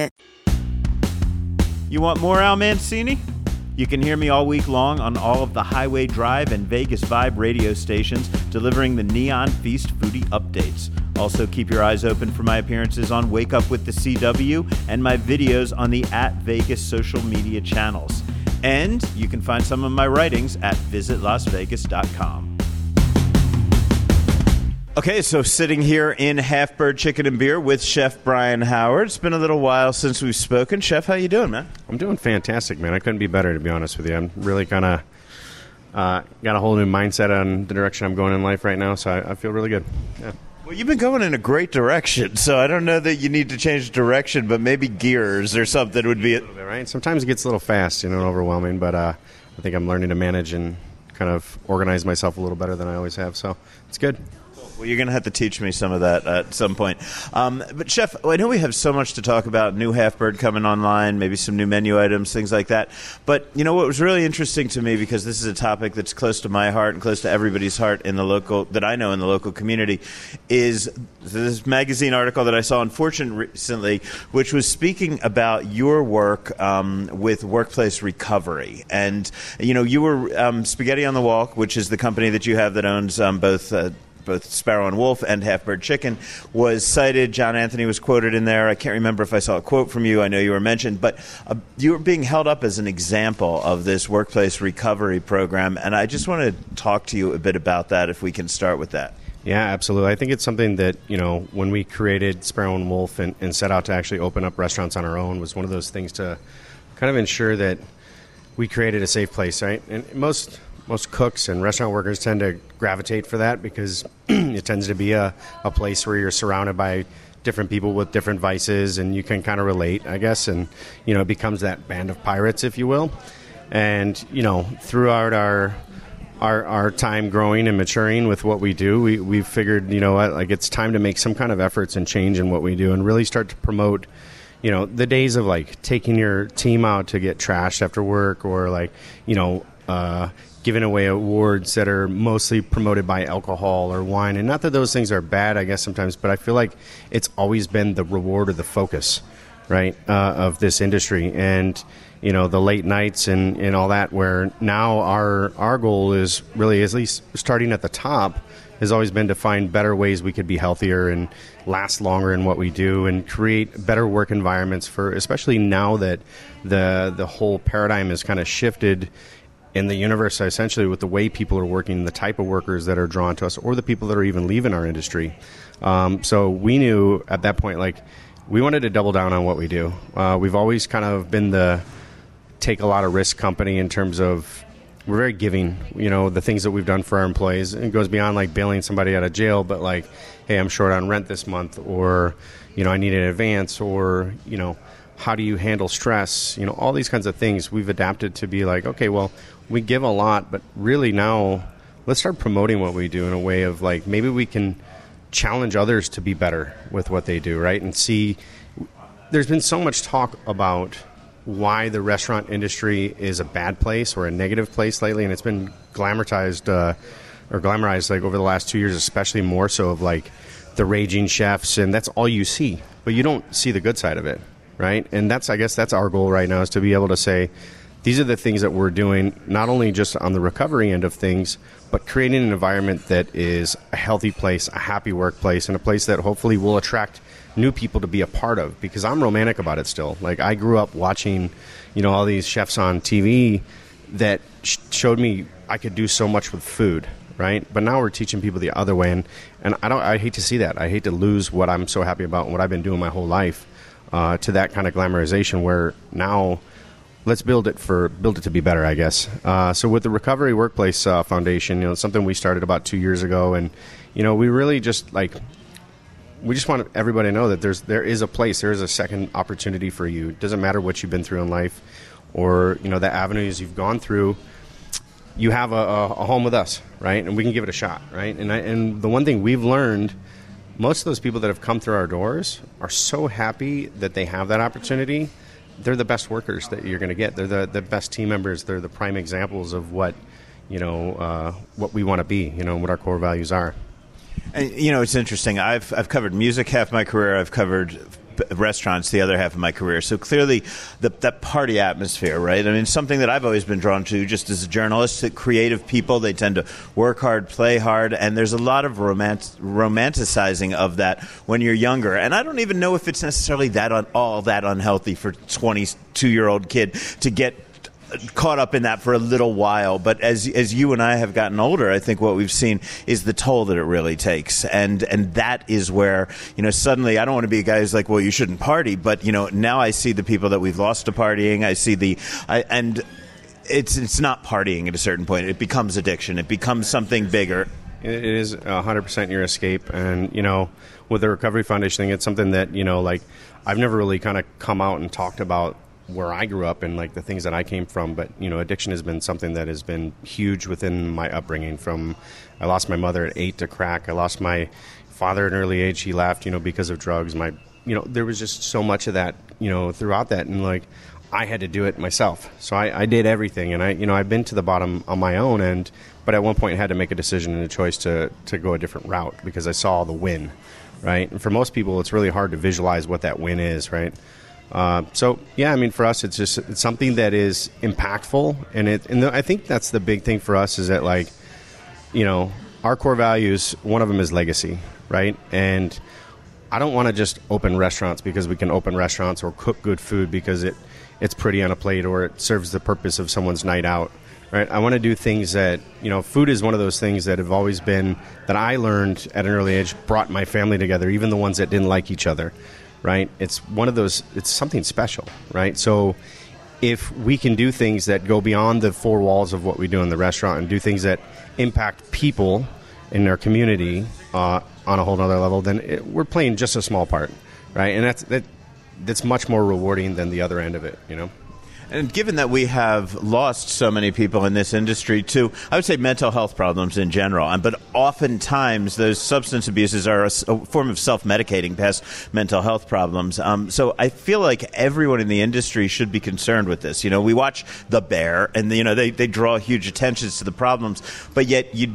You want more Al Mancini? You can hear me all week long on all of the Highway Drive and Vegas Vibe radio stations, delivering the Neon Feast foodie updates. Also, keep your eyes open for my appearances on Wake Up with the CW and my videos on the at Vegas social media channels. And you can find some of my writings at visitlasvegas.com. Okay, so sitting here in Half Bird Chicken and Beer with Chef Brian Howard. It's been a little while since we've spoken. Chef, how you doing, man? I'm doing fantastic, man. I couldn't be better, to be honest with you. I'm really kind of uh, got a whole new mindset on the direction I'm going in life right now, so I, I feel really good. Yeah. Well, you've been going in a great direction, so I don't know that you need to change direction, but maybe gears or something would be it. All right. Sometimes it gets a little fast, you know, and overwhelming, but uh, I think I'm learning to manage and kind of organize myself a little better than I always have. So it's good. Well, you're going to have to teach me some of that at some point. Um, but, Chef, I know we have so much to talk about new Half Bird coming online, maybe some new menu items, things like that. But, you know, what was really interesting to me, because this is a topic that's close to my heart and close to everybody's heart in the local, that I know in the local community, is this magazine article that I saw in Fortune recently, which was speaking about your work um, with workplace recovery. And, you know, you were um, Spaghetti on the Wall, which is the company that you have that owns um, both. Uh, both Sparrow and Wolf and Half Bird Chicken was cited. John Anthony was quoted in there. I can't remember if I saw a quote from you. I know you were mentioned, but uh, you were being held up as an example of this workplace recovery program. And I just want to talk to you a bit about that if we can start with that. Yeah, absolutely. I think it's something that, you know, when we created Sparrow and Wolf and, and set out to actually open up restaurants on our own was one of those things to kind of ensure that we created a safe place, right? And most most cooks and restaurant workers tend to gravitate for that because it tends to be a, a place where you're surrounded by different people with different vices and you can kind of relate, I guess, and you know, it becomes that band of pirates, if you will. And, you know, throughout our our, our time growing and maturing with what we do, we, we've figured, you know like it's time to make some kind of efforts and change in what we do and really start to promote you know the days of like taking your team out to get trashed after work or like you know uh, giving away awards that are mostly promoted by alcohol or wine. And not that those things are bad i guess sometimes but i feel like it's always been the reward or the focus right uh, of this industry. And you know the late nights and, and all that where now our our goal is really at least starting at the top has always been to find better ways we could be healthier and last longer in what we do and create better work environments for especially now that the the whole paradigm has kind of shifted in the universe essentially with the way people are working, the type of workers that are drawn to us, or the people that are even leaving our industry. Um, so we knew at that point, like, we wanted to double down on what we do. Uh, we've always kind of been the take a lot of risk company in terms of we're very giving. You know, the things that we've done for our employees. It goes beyond like bailing somebody out of jail, but like, hey, I'm short on rent this month, or you know, I need an advance, or you know, how do you handle stress? You know, all these kinds of things we've adapted to be like, okay, well, we give a lot, but really now let's start promoting what we do in a way of like maybe we can challenge others to be better with what they do, right? And see, there's been so much talk about why the restaurant industry is a bad place or a negative place lately, and it's been glamorized uh, or glamorized like over the last two years, especially more so of like the raging chefs, and that's all you see, but you don't see the good side of it, right? And that's I guess that's our goal right now is to be able to say these are the things that we're doing, not only just on the recovery end of things, but creating an environment that is a healthy place, a happy workplace, and a place that hopefully will attract new people to be a part of. Because I'm romantic about it still. Like I grew up watching, you know, all these chefs on TV that sh- showed me I could do so much with food, right? But now we're teaching people the other way, and and I don't. I hate to see that. I hate to lose what I'm so happy about and what I've been doing my whole life uh, to that kind of glamorization where now let's build it for build it to be better, I guess. Uh, so with the Recovery Workplace uh, Foundation, you know, something we started about two years ago, and you know, we really just like we just want everybody to know that there's there is a place, there is a second opportunity for you. It doesn't matter what you've been through in life, or you know, the avenues you've gone through. You have a, a, a home with us, right? And we can give it a shot, right? And I, and the one thing we've learned most of those people that have come through our doors are so happy that they have that opportunity they're the best workers that you're going to get. They're the, the best team members. They're the prime examples of what you know uh, what we want to be. You know what our core values are. And, you know, it's interesting. I've I've covered music half my career. I've covered restaurants the other half of my career. So clearly, the, that party atmosphere, right? I mean, something that I've always been drawn to, just as a journalist. That creative people, they tend to work hard, play hard, and there's a lot of romant- romanticizing of that when you're younger. And I don't even know if it's necessarily that un- all that unhealthy for 22 year old kid to get caught up in that for a little while. But as as you and I have gotten older, I think what we've seen is the toll that it really takes, and and that is where you know suddenly I don't want to be a guy who's like, well, you shouldn't party, but you know now I see the people that we've lost to partying. I see the I, and it's it's not partying at a certain point. It becomes addiction. It becomes something bigger. It is 100% your escape, and you know, with the Recovery Foundation thing, it's something that you know, like I've never really kind of come out and talked about where I grew up and like the things that I came from. But you know, addiction has been something that has been huge within my upbringing. From I lost my mother at eight to crack. I lost my father at an early age. He left, you know, because of drugs. My, you know, there was just so much of that, you know, throughout that, and like I had to do it myself. So I, I did everything, and I, you know, I've been to the bottom on my own, and but at one point I had to make a decision and a choice to to go a different route because I saw the win, right? And for most people, it's really hard to visualize what that win is, right? Uh, so yeah, I mean, for us, it's just it's something that is impactful, and it and I think that's the big thing for us is that like, you know, our core values. One of them is legacy, right? And I don't want to just open restaurants because we can open restaurants or cook good food because it it's pretty on a plate or it serves the purpose of someone's night out, right? I want to do things that you know, food is one of those things that have always been that I learned at an early age brought my family together, even the ones that didn't like each other right? It's one of those, it's something special, right? So if we can do things that go beyond the four walls of what we do in the restaurant and do things that impact people in our community uh, on a whole other level, then it, we're playing just a small part, right? And that's that, that's much more rewarding than the other end of it, you know. And given that we have lost so many people in this industry to, I would say, mental health problems in general, but oftentimes those substance abuses are a, form of self medicating past mental health problems. Um, so I feel like everyone in the industry should be concerned with this. You know, we watch The Bear, and you know they, they draw huge attentions to the problems, but yet you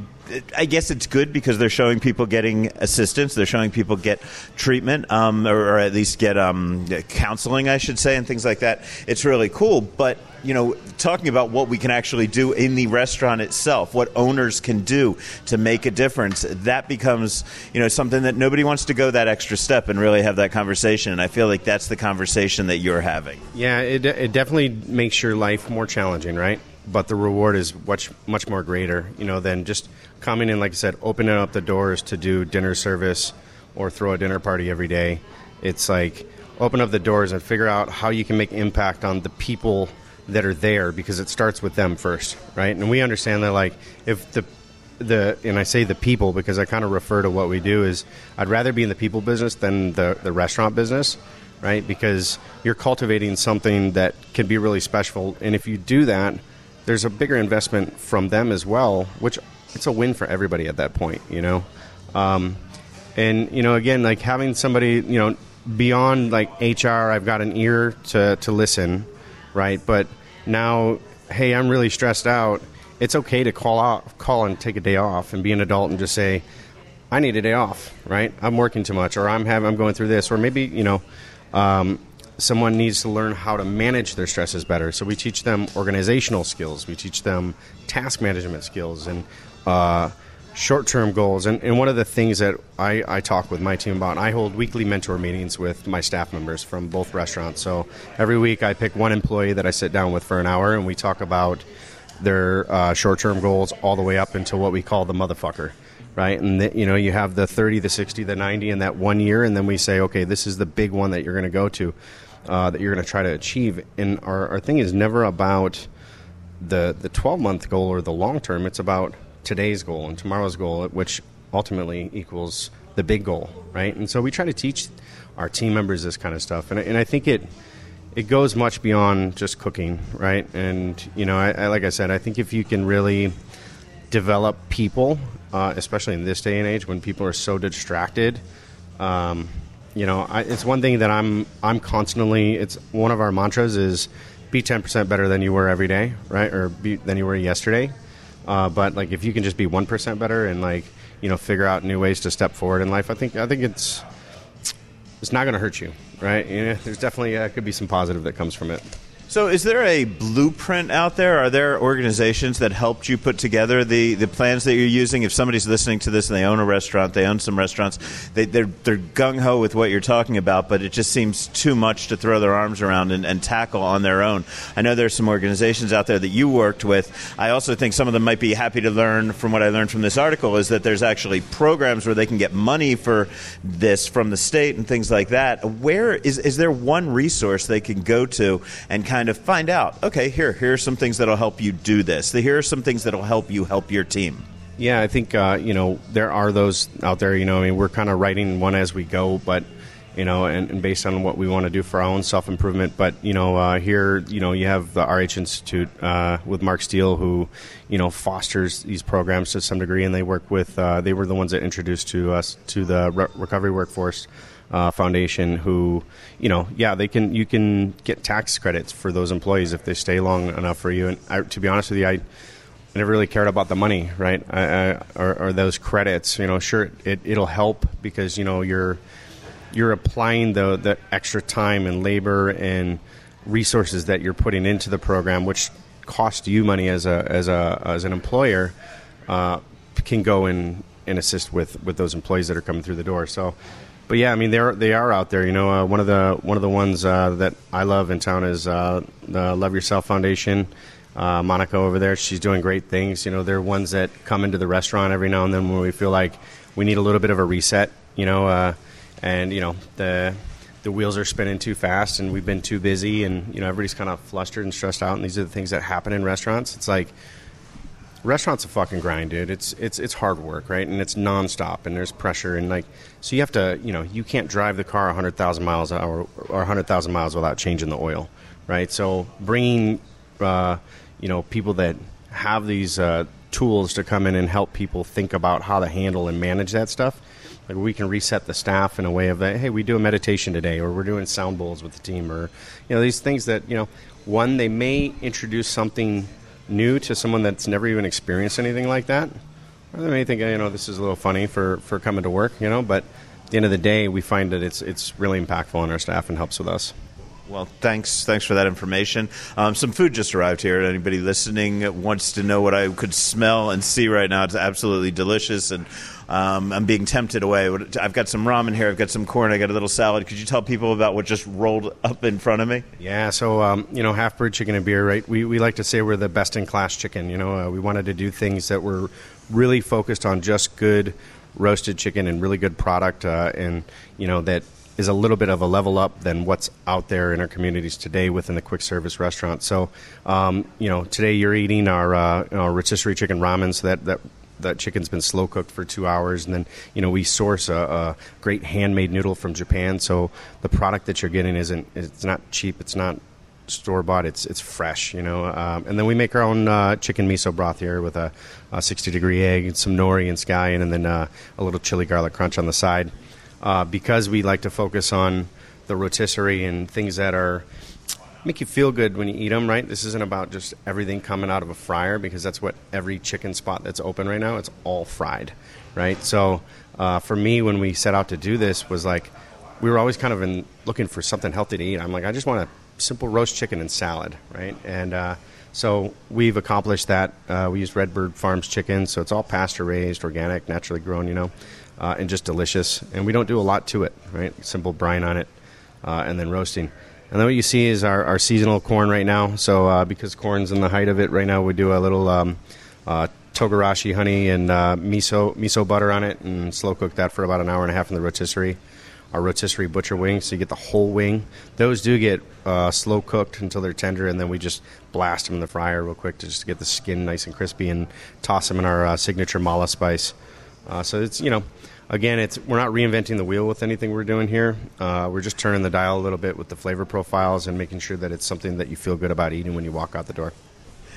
I guess it's good because they're showing people getting assistance. They're showing people get treatment, um, or, or, at least get um, counseling, I should say, and things like that. It's really cool. But you know, talking about what we can actually do in the restaurant itself, what owners can do to make a difference, that becomes you know something that nobody wants to go that extra step and really have that conversation. And I feel like that's the conversation that you're having. Yeah, it, it definitely makes your life more challenging, right? but the reward is much much more greater, you know, than just coming in, like I said, opening up the doors to do dinner service or throw a dinner party every day. It's like open up the doors and figure out how you can make impact on the people that are there because it starts with them first, right? And we understand that like if the the and I say the people because I kind of refer to what we do is I'd rather be in the people business than the the restaurant business, right? Because you're cultivating something that can be really special, and if you do that, there's a bigger investment from them as well, which it's a win for everybody at that point, you know. Um, and you know, again, like having somebody, you know, beyond like HR, I've got an ear to to listen, right? But now, hey, I'm really stressed out. It's okay to call out, call and take a day off, and be an adult and just say, I need a day off, right? I'm working too much, or I'm having, I'm going through this, or maybe you know, um, someone needs to learn how to manage their stresses better. So we teach them organizational skills, we teach them task management skills, and uh, short-term goals. And, and, one of the things that I, I, talk with my team about, I hold weekly mentor meetings with my staff members from both restaurants. So every week I pick one employee that I sit down with for an hour, and we talk about their uh, short-term goals all the way up into what we call the motherfucker right? And the, you know, you have the 30, the 60, the 90 in that one year, and then we say, okay, this is the big one that you're going to go to, uh, that you're going to try to achieve. And our, our thing is never about the the 12 month goal or the long term. It's about today's goal and tomorrow's goal, which ultimately equals the big goal, right? And so we try to teach our team members this kind of stuff, and, and I think it it goes much beyond just cooking, right? And you know, I, I, like I said, I think if you can really develop people, uh, especially in this day and age when people are so distracted, um, you know, I, it's one thing that I'm I'm constantly. It's one of our mantras is be ten percent better than you were every day, right? Or be, than you were yesterday. Uh, but like if you can just be one percent better and like you know figure out new ways to step forward in life, I think I think it's it's not going to hurt you, right? You know, there's definitely uh, could be some positive that comes from it. So, is there a blueprint out there? Are there organizations that helped you put together the, the plans that you're using? If somebody's listening to this and they own a restaurant, they own some restaurants, they, they're, they're gung ho with what you're talking about, but it just seems too much to throw their arms around and, and tackle on their own. I know there's some organizations out there that you worked with. I also think some of them might be happy to learn from what I learned from this article is that there's actually programs where they can get money for this from the state and things like that. Where is, is there one resource they can go to and kind kind of find out, okay, here, here are some things that'll help you do this. Here are some things that'll help you help your team. Yeah, I think uh, you know there are those out there. You know, I mean, we're kind of writing one as we go, but you know, and, and based on what we want to do for our own self improvement. But you know, uh, here, you know, you have the RH Institute uh, with Mark Steele, who you know fosters these programs to some degree, and they work with. Uh, they were the ones that introduced to us to the re- recovery workforce uh, Foundation, who, you know, yeah, they can you can get tax credits for those employees if they stay long enough for you. And I, to be honest with you, I. I never really cared about the money, right? I, I, or, or, those credits. You know, sure, it, it'll help because you know you're you're applying the the extra time and labor and resources that you're putting into the program, which cost you money as a as a as an employer, uh, can go and and assist with with those employees that are coming through the door. So but yeah, I mean they're they are out there. You know, uh, one of the one of the ones uh, that I love in town is uh, the Love Yourself Foundation. Uh, Monica over there, she's doing great things. You know, they're ones that come into the restaurant every now and then when we feel like we need a little bit of a reset. You know, uh, and you know the the wheels are spinning too fast and we've been too busy and you know everybody's kind of flustered and stressed out and these are the things that happen in restaurants. It's like restaurant's a fucking grind, dude. It's it's it's hard work, right? And it's nonstop, and there's pressure, and like so you have to, you know, you can't drive the car 100,000 miles an hour or 100,000 miles without changing the oil, right? So bringing, uh, you know, people that have these uh, tools to come in and help people think about how to handle and manage that stuff. Like we can reset the staff in a way of that. Hey, we do a meditation today, or we're doing sound bowls with the team, or you know these things that you know. One, they may introduce something new to someone that's never even experienced anything like that, Or they may think you know this is a little funny for, for coming to work, you know, but at the end of the day, we find that it's it's really impactful on our staff and helps with us. Well, thanks. Thanks for that information. Um, some food just arrived here. Anybody listening wants to know what I could smell and see right now? It's absolutely delicious, and um, I'm being tempted away. I've got some ramen here. I've got some corn. I got a little salad. Could you tell people about what just rolled up in front of me? Yeah. So um, you know, half bird chicken and beer, right? We we like to say we're the best in class chicken. You know, uh, we wanted to do things that were really focused on just good roasted chicken and really good product, uh, and you know that is a little bit of a level up than what's out there in our communities today within the quick service restaurant. So, um, you know, today you're eating our, uh, our rotisserie chicken ramen, so that, that that chicken's been slow cooked for two hours, and then you know we source a, a, great handmade noodle from Japan. So the product that you're getting isn't it's not cheap, it's not store bought, it's it's fresh, you know. Um, and then we make our own uh, chicken miso broth here with a, a 60 degree egg, some nori and scallion, and then uh, a little chili garlic crunch on the side uh, because we like to focus on the rotisserie and things that are make you feel good when you eat them. Right? This isn't about just everything coming out of a fryer because that's what every chicken spot that's open right now. It's all fried, right? So uh, for me, when we set out to do this, was like we were always kind of in looking for something healthy to eat. I'm like, I just want a simple roast chicken and salad, right? And uh, so we've accomplished that. Uh, we use Redbird Farms chicken, so it's all pasture raised, organic, naturally grown. You know, uh, and just delicious. And we don't do a lot to it, right? Simple brine on it, uh, and then roasting. And then what you see is our, our seasonal corn right now. So uh, because corn's in the height of it right now, we do a little um, uh, togarashi honey and uh, miso miso butter on it, and slow cook that for about an hour and a half in the rotisserie. Our rotisserie butcher wings, so you get the whole wing. Those do get uh, slow cooked until they're tender, and then we just blast them in the fryer real quick to just get the skin nice and crispy, and toss them in our signature mala spice. Uh, so it's you know, again, it's we're not reinventing the wheel with anything we're doing here. Uh, we're just turning the dial a little bit with the flavor profiles and making sure that it's something that you feel good about eating when you walk out the door.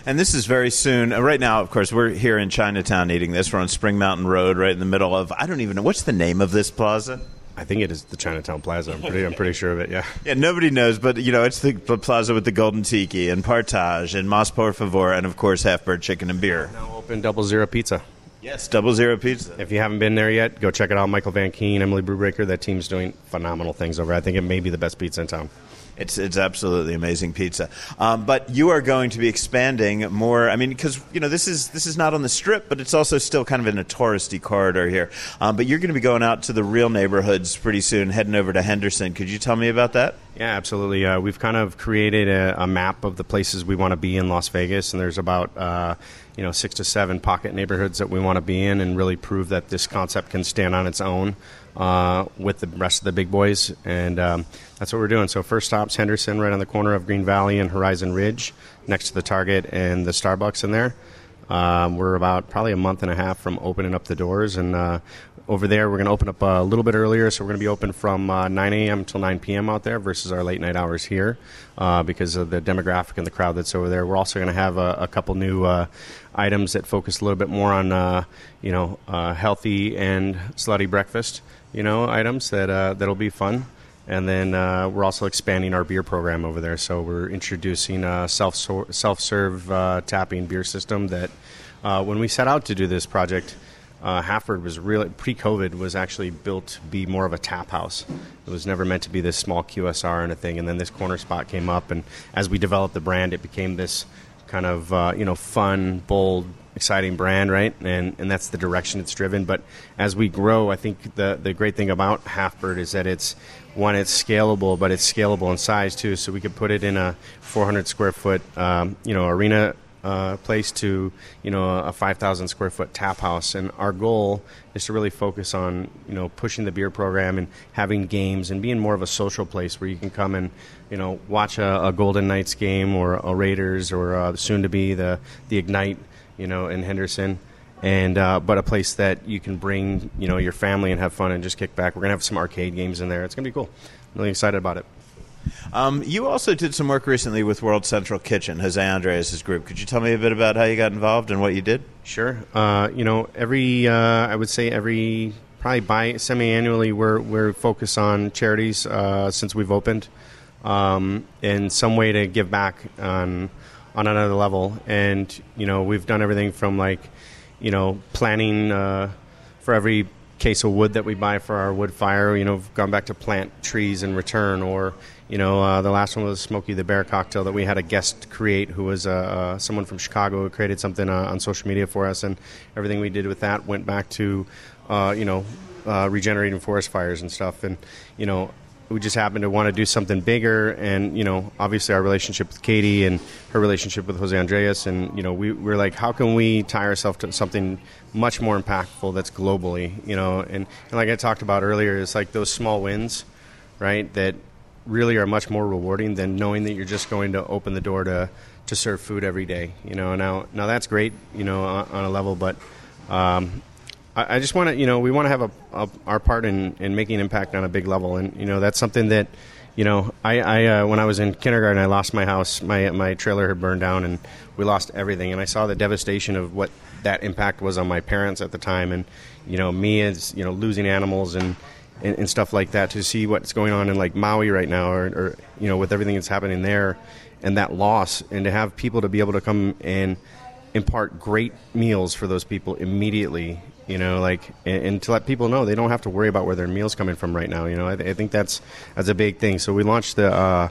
And this is very soon. Uh, right now, of course, we're here in Chinatown eating this. We're on Spring Mountain Road, right in the middle of. I don't even know what's the name of this plaza. I think it is the Chinatown Plaza. I'm pretty, I'm pretty sure of it. Yeah. Yeah. Nobody knows, but you know, it's the plaza with the Golden Tiki and Partage and Mas Por Favor, and of course, Half Bird Chicken and Beer. Now open Double Zero Pizza. Yes, Double Zero Pizza. If you haven't been there yet, go check it out. Michael Vakneen, Emily Brubaker. That team's doing phenomenal things over. I think it may be the best pizza in town. It's it's absolutely amazing pizza. Um, but you are going to be expanding more. I mean, because you know this is this is not on the strip, but it's also still kind of in a touristy corridor here. Um, but you're going to be going out to the real neighborhoods pretty soon, heading over to Henderson. Could you tell me about that? Yeah, absolutely. Uh, we've kind of created a, a, map of the places we want to be in Las Vegas, and there's about uh, you know six to seven pocket neighborhoods that we want to be in, and really prove that this concept can stand on its own uh, with the rest of the big boys, and um, that's what we're doing. So first stop's Henderson, right on the corner of Green Valley and Horizon Ridge, next to the Target and the Starbucks in there. Um, we're about probably a month and a half from opening up the doors, and uh, over there we're going to open up a little bit earlier. So we're going to be open from uh, 9 a.m. till 9 p.m. out there versus our late night hours here uh, because of the demographic and the crowd that's over there. We're also going to have a, a, couple new uh, items that focus a little bit more on uh, you know uh, healthy and slutty breakfast you know items that that'll be fun. And then uh, we're also expanding our beer program over there. So we're introducing a self self serve uh, tapping beer system that uh, when we set out to do this project, uh, Halfbird was really pre COVID was actually built to be more of a tap house. It was never meant to be this small QSR and a thing. And then this corner spot came up, and as we developed the brand, it became this kind of uh, you know fun, bold, exciting brand, right? And and that's the direction it's driven. But as we grow, I think the the great thing about Halfbird is that it's one, it's scalable, but it's scalable in size too. So we could put it in a 400 square foot, um, you know, arena uh, place to you know a 5,000 square foot tap house, and our goal is to really focus on you know pushing the beer program and having games and being more of a social place where you can come and you know watch a, a Golden Knights game or a Raiders or uh, soon to be the the Ignite you know in Henderson. And uh, but a place that you can bring you know your family and have fun and just kick back. We're gonna have some arcade games in there. It's gonna be cool. I'm really excited about it. Um, you also did some work recently with World Central Kitchen, Jose Andres' group. Could you tell me a bit about how you got involved and what you did? Sure. Uh, you know, every uh, I would say every probably bi semi-annually we're we're focused on charities uh, since we've opened um, in some way to give back on on another level. And you know, we've done everything from like you know planning uh, for every case of wood that we buy for our wood fire. You know, gone back to plant trees in return, or you know, uh, the last one was Smokey the Bear cocktail that we had a guest create who was uh, uh, someone from Chicago who created something uh, on social media for us, and everything we did with that went back to, uh, you know, regenerating forest fires and stuff. And you know, we just happened to want to do something bigger, and you know, obviously our relationship with Katie and her relationship with Jose Andres, and you know, we were like, how can we tie ourselves to something much more impactful that's globally, you know, and, and like I talked about earlier, it's like those small wins, right? That really are much more rewarding than knowing that you're just going to open the door to to serve food every day. You know, now now that's great, you know, on, on a level, but um, I, I, just want to, you know, we want to have a, a, our part in, in making an impact on a big level, and you know, that's something that. You know, I, I uh, when I was in kindergarten, I lost my house. My my trailer had burned down, and we lost everything. And I saw the devastation of what that impact was on my parents at the time, and you know, me as you know, losing animals and and, and, stuff like that to see what's going on in like Maui right now, or, or, you know with everything that's happening there, and that loss, and to have people to be able to come and impart great meals for those people immediately, you know, like and, and to let people know they don't have to worry about where their meals coming from right now. You know, I, th- I think that's that's a big thing. So we launched the. Uh,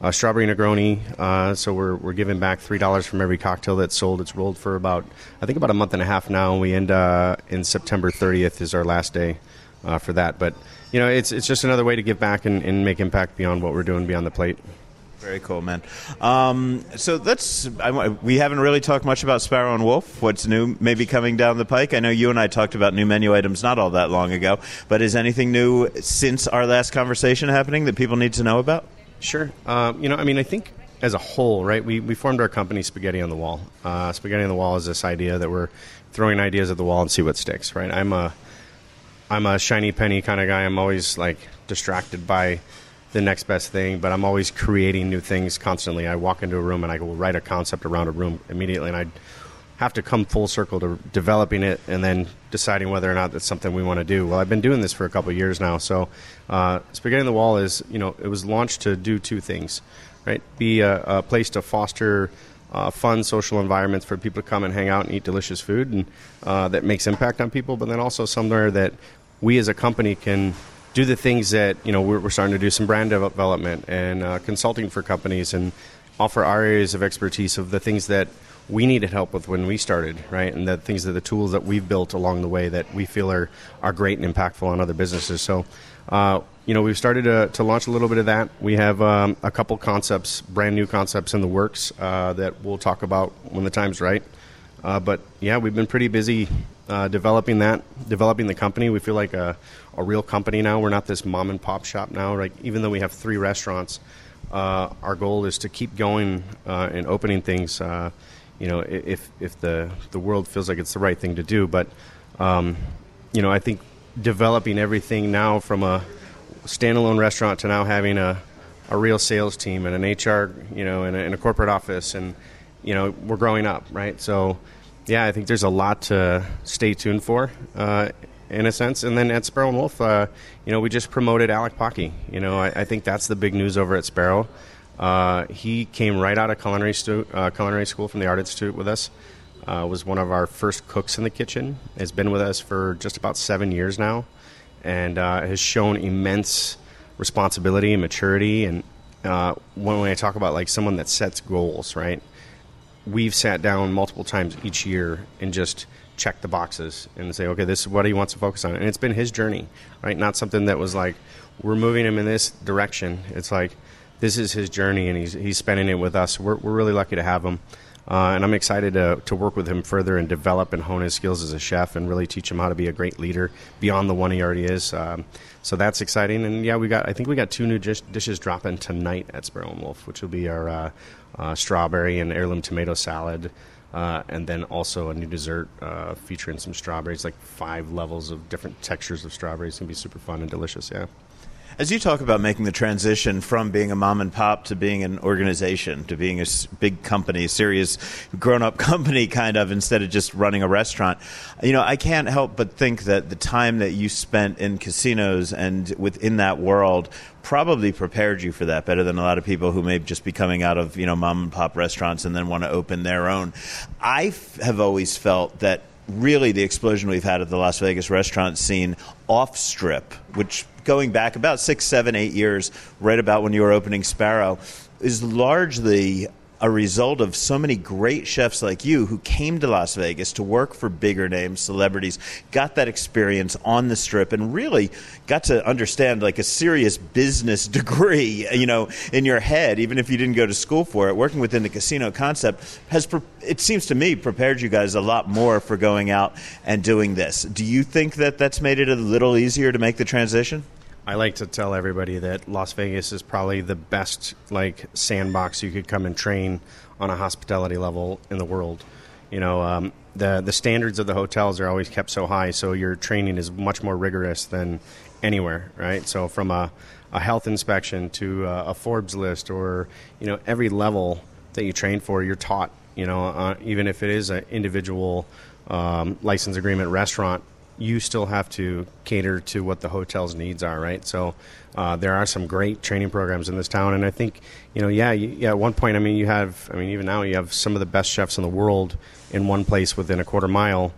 uh, strawberry Negroni. Uh, so we're, we're giving back three dollars from every cocktail that's sold. It's rolled for about I think about a month and a half now. And we end uh, in September 30th is our last day uh, for that. But you know, it's it's just another way to give back and, and make impact beyond what we're doing beyond the plate. Very cool, man. Um, so that's I, we haven't really talked much about Sparrow and Wolf. What's new? Maybe coming down the pike. I know you and I talked about new menu items not all that long ago. But is anything new since our last conversation happening that people need to know about? Sure. Um, you know, I mean, I think as a whole, right? We we formed our company Spaghetti on the Wall. Uh, Spaghetti on the Wall is this idea that we're throwing ideas at the wall and see what sticks, right? I'm a I'm a shiny penny kind of guy. I'm always like distracted by the next best thing, but I'm always creating new things constantly. I walk into a room and I will write a concept around a room immediately, and I have to come full circle to developing it and then deciding whether or not that's something we want to do. Well, I've been doing this for a couple years now. So, uh, Spaghetti on the Wall is, you know, it was launched to do two things, right? Be a, a place to foster uh, fun social environments for people to come and hang out and eat delicious food and uh, that makes impact on people, but then also somewhere that we as a company can do the things that you know we're, we're starting to do some brand development and uh, consulting for companies and offer our areas of expertise of the things that we needed help with when we started, right? And the things that the tools that we've built along the way that we feel are, are great and impactful on other businesses. So, uh, you know, we've started to, to, launch a little bit of that. We have um, a couple concepts, brand new concepts in the works uh, that we'll talk about when the time's right. Uh, but yeah, we've been pretty busy uh, developing that, developing the company. We feel like a, a real company now. We're not this mom and pop shop now. Like even though we have three restaurants, uh, our goal is to keep going uh, and opening things. Uh, you know, if if the the world feels like it's the right thing to do, but um, you know, I think developing everything now from a standalone restaurant to now having a a real sales team and an HR, you know, and a, and a corporate office, and you know, we're growing up, right? So, yeah, I think there's a lot to stay tuned for, uh, in a sense. And then at Sparrow and Wolf, uh, you know, we just promoted Alec Pocky. You know, I, I, think that's the big news over at Sparrow. Uh, he came right out of culinary, stu- uh, culinary school from the Art Institute with us. Uh, was one of our first cooks in the kitchen. Has been with us for just about seven years now, and uh, has shown immense responsibility and maturity. And when, when I talk about like someone that sets goals, right? We've sat down multiple times each year and just check the boxes and say, okay, this is what he wants to focus on. And it's been his journey, right? Not something that was like, we're moving him in this direction. It's like, this is his journey and he's, he's spending it with us. We're, we're really lucky to have him. Uh, and I'm excited to, to work with him further and develop and hone his skills as a chef and really teach him how to be a great leader beyond the one he already is. Um, so that's exciting. And yeah, we got I think we got two new dish, dishes dropping tonight at Sparrow and Wolf, which will be our uh, uh, strawberry and heirloom tomato salad. Uh, and then also a new dessert uh, featuring some strawberries, like five levels of different textures of strawberries. It's gonna be super fun and delicious. Yeah. As you talk about making the transition from being a mom and pop to being an organization, to being a big company, serious grown up company, kind of, instead of just running a restaurant, you know, I can't help but think that the time that you spent in casinos and within that world probably prepared you for that better than a lot of people who may just be coming out of, you know, mom and pop restaurants and then want to open their own. I have always felt that really the explosion we've had at the Las Vegas restaurant scene off strip, which going back about six, seven, eight years, right about when you were opening Sparrow, is largely a result of so many great chefs like you who came to Las Vegas to work for bigger names, celebrities, got that experience on the strip, and really got to understand like a serious business degree, you know, in your head, even if you didn't go to school for it. Working within the casino concept has, it seems to me, prepared you guys a lot more for going out and doing this. Do you think that that's made it a little easier to make the transition? I like to tell everybody that Las Vegas is probably the best like sandbox you could come and train on a hospitality level in the world. You know, um, the the standards of the hotels are always kept so high, so your training is much more rigorous than anywhere, right? So from a, a health inspection to a, a Forbes list, or you know, every level that you train for, you're taught. You know, uh, even if it is an individual um, license agreement restaurant, you still have to cater to what the hotel's needs are, right? So uh, there are some great training programs in this town, and I think you know, yeah, you, yeah. At one point, I mean, you have, I mean, even now, you have some of the best chefs in the world in one place within a quarter mile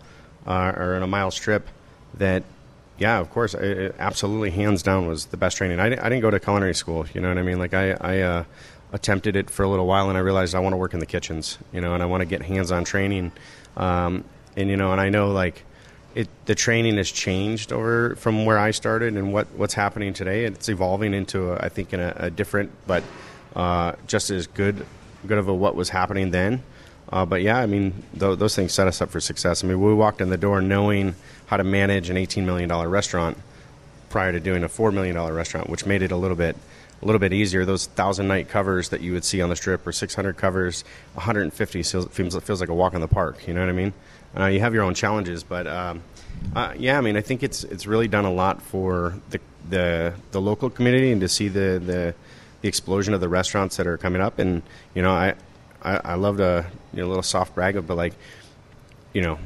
uh, or in a mile strip. That, yeah, of course, it, absolutely, hands down, was the best training. I, I didn't go to culinary school, you know what I mean? Like I, I uh, attempted it for a little while, and I realized I want to work in the kitchens, you know, and I want to get hands-on training, um, and you know, and I know like it the training has changed over from where I started and what, what's happening today. It's evolving into a, I think in a, a different but uh, just as good good of a what was happening then. Uh, but yeah, I mean th- those things set us up for success. I mean we walked in the door knowing how to manage an eighteen million dollar restaurant prior to doing a four million dollar restaurant, which made it a little bit a little bit easier. Those thousand night covers that you would see on the strip, or six hundred covers, one hundred and fifty feels, it feels like a walk in the park. You know what I mean? Uh, you have your own challenges, but um, uh, yeah, I mean, I think it's it's really done a lot for the the, the local community and to see the, the, the explosion of the restaurants that are coming up. And you know, I I, I love to you know, a little soft brag, of but like, you know,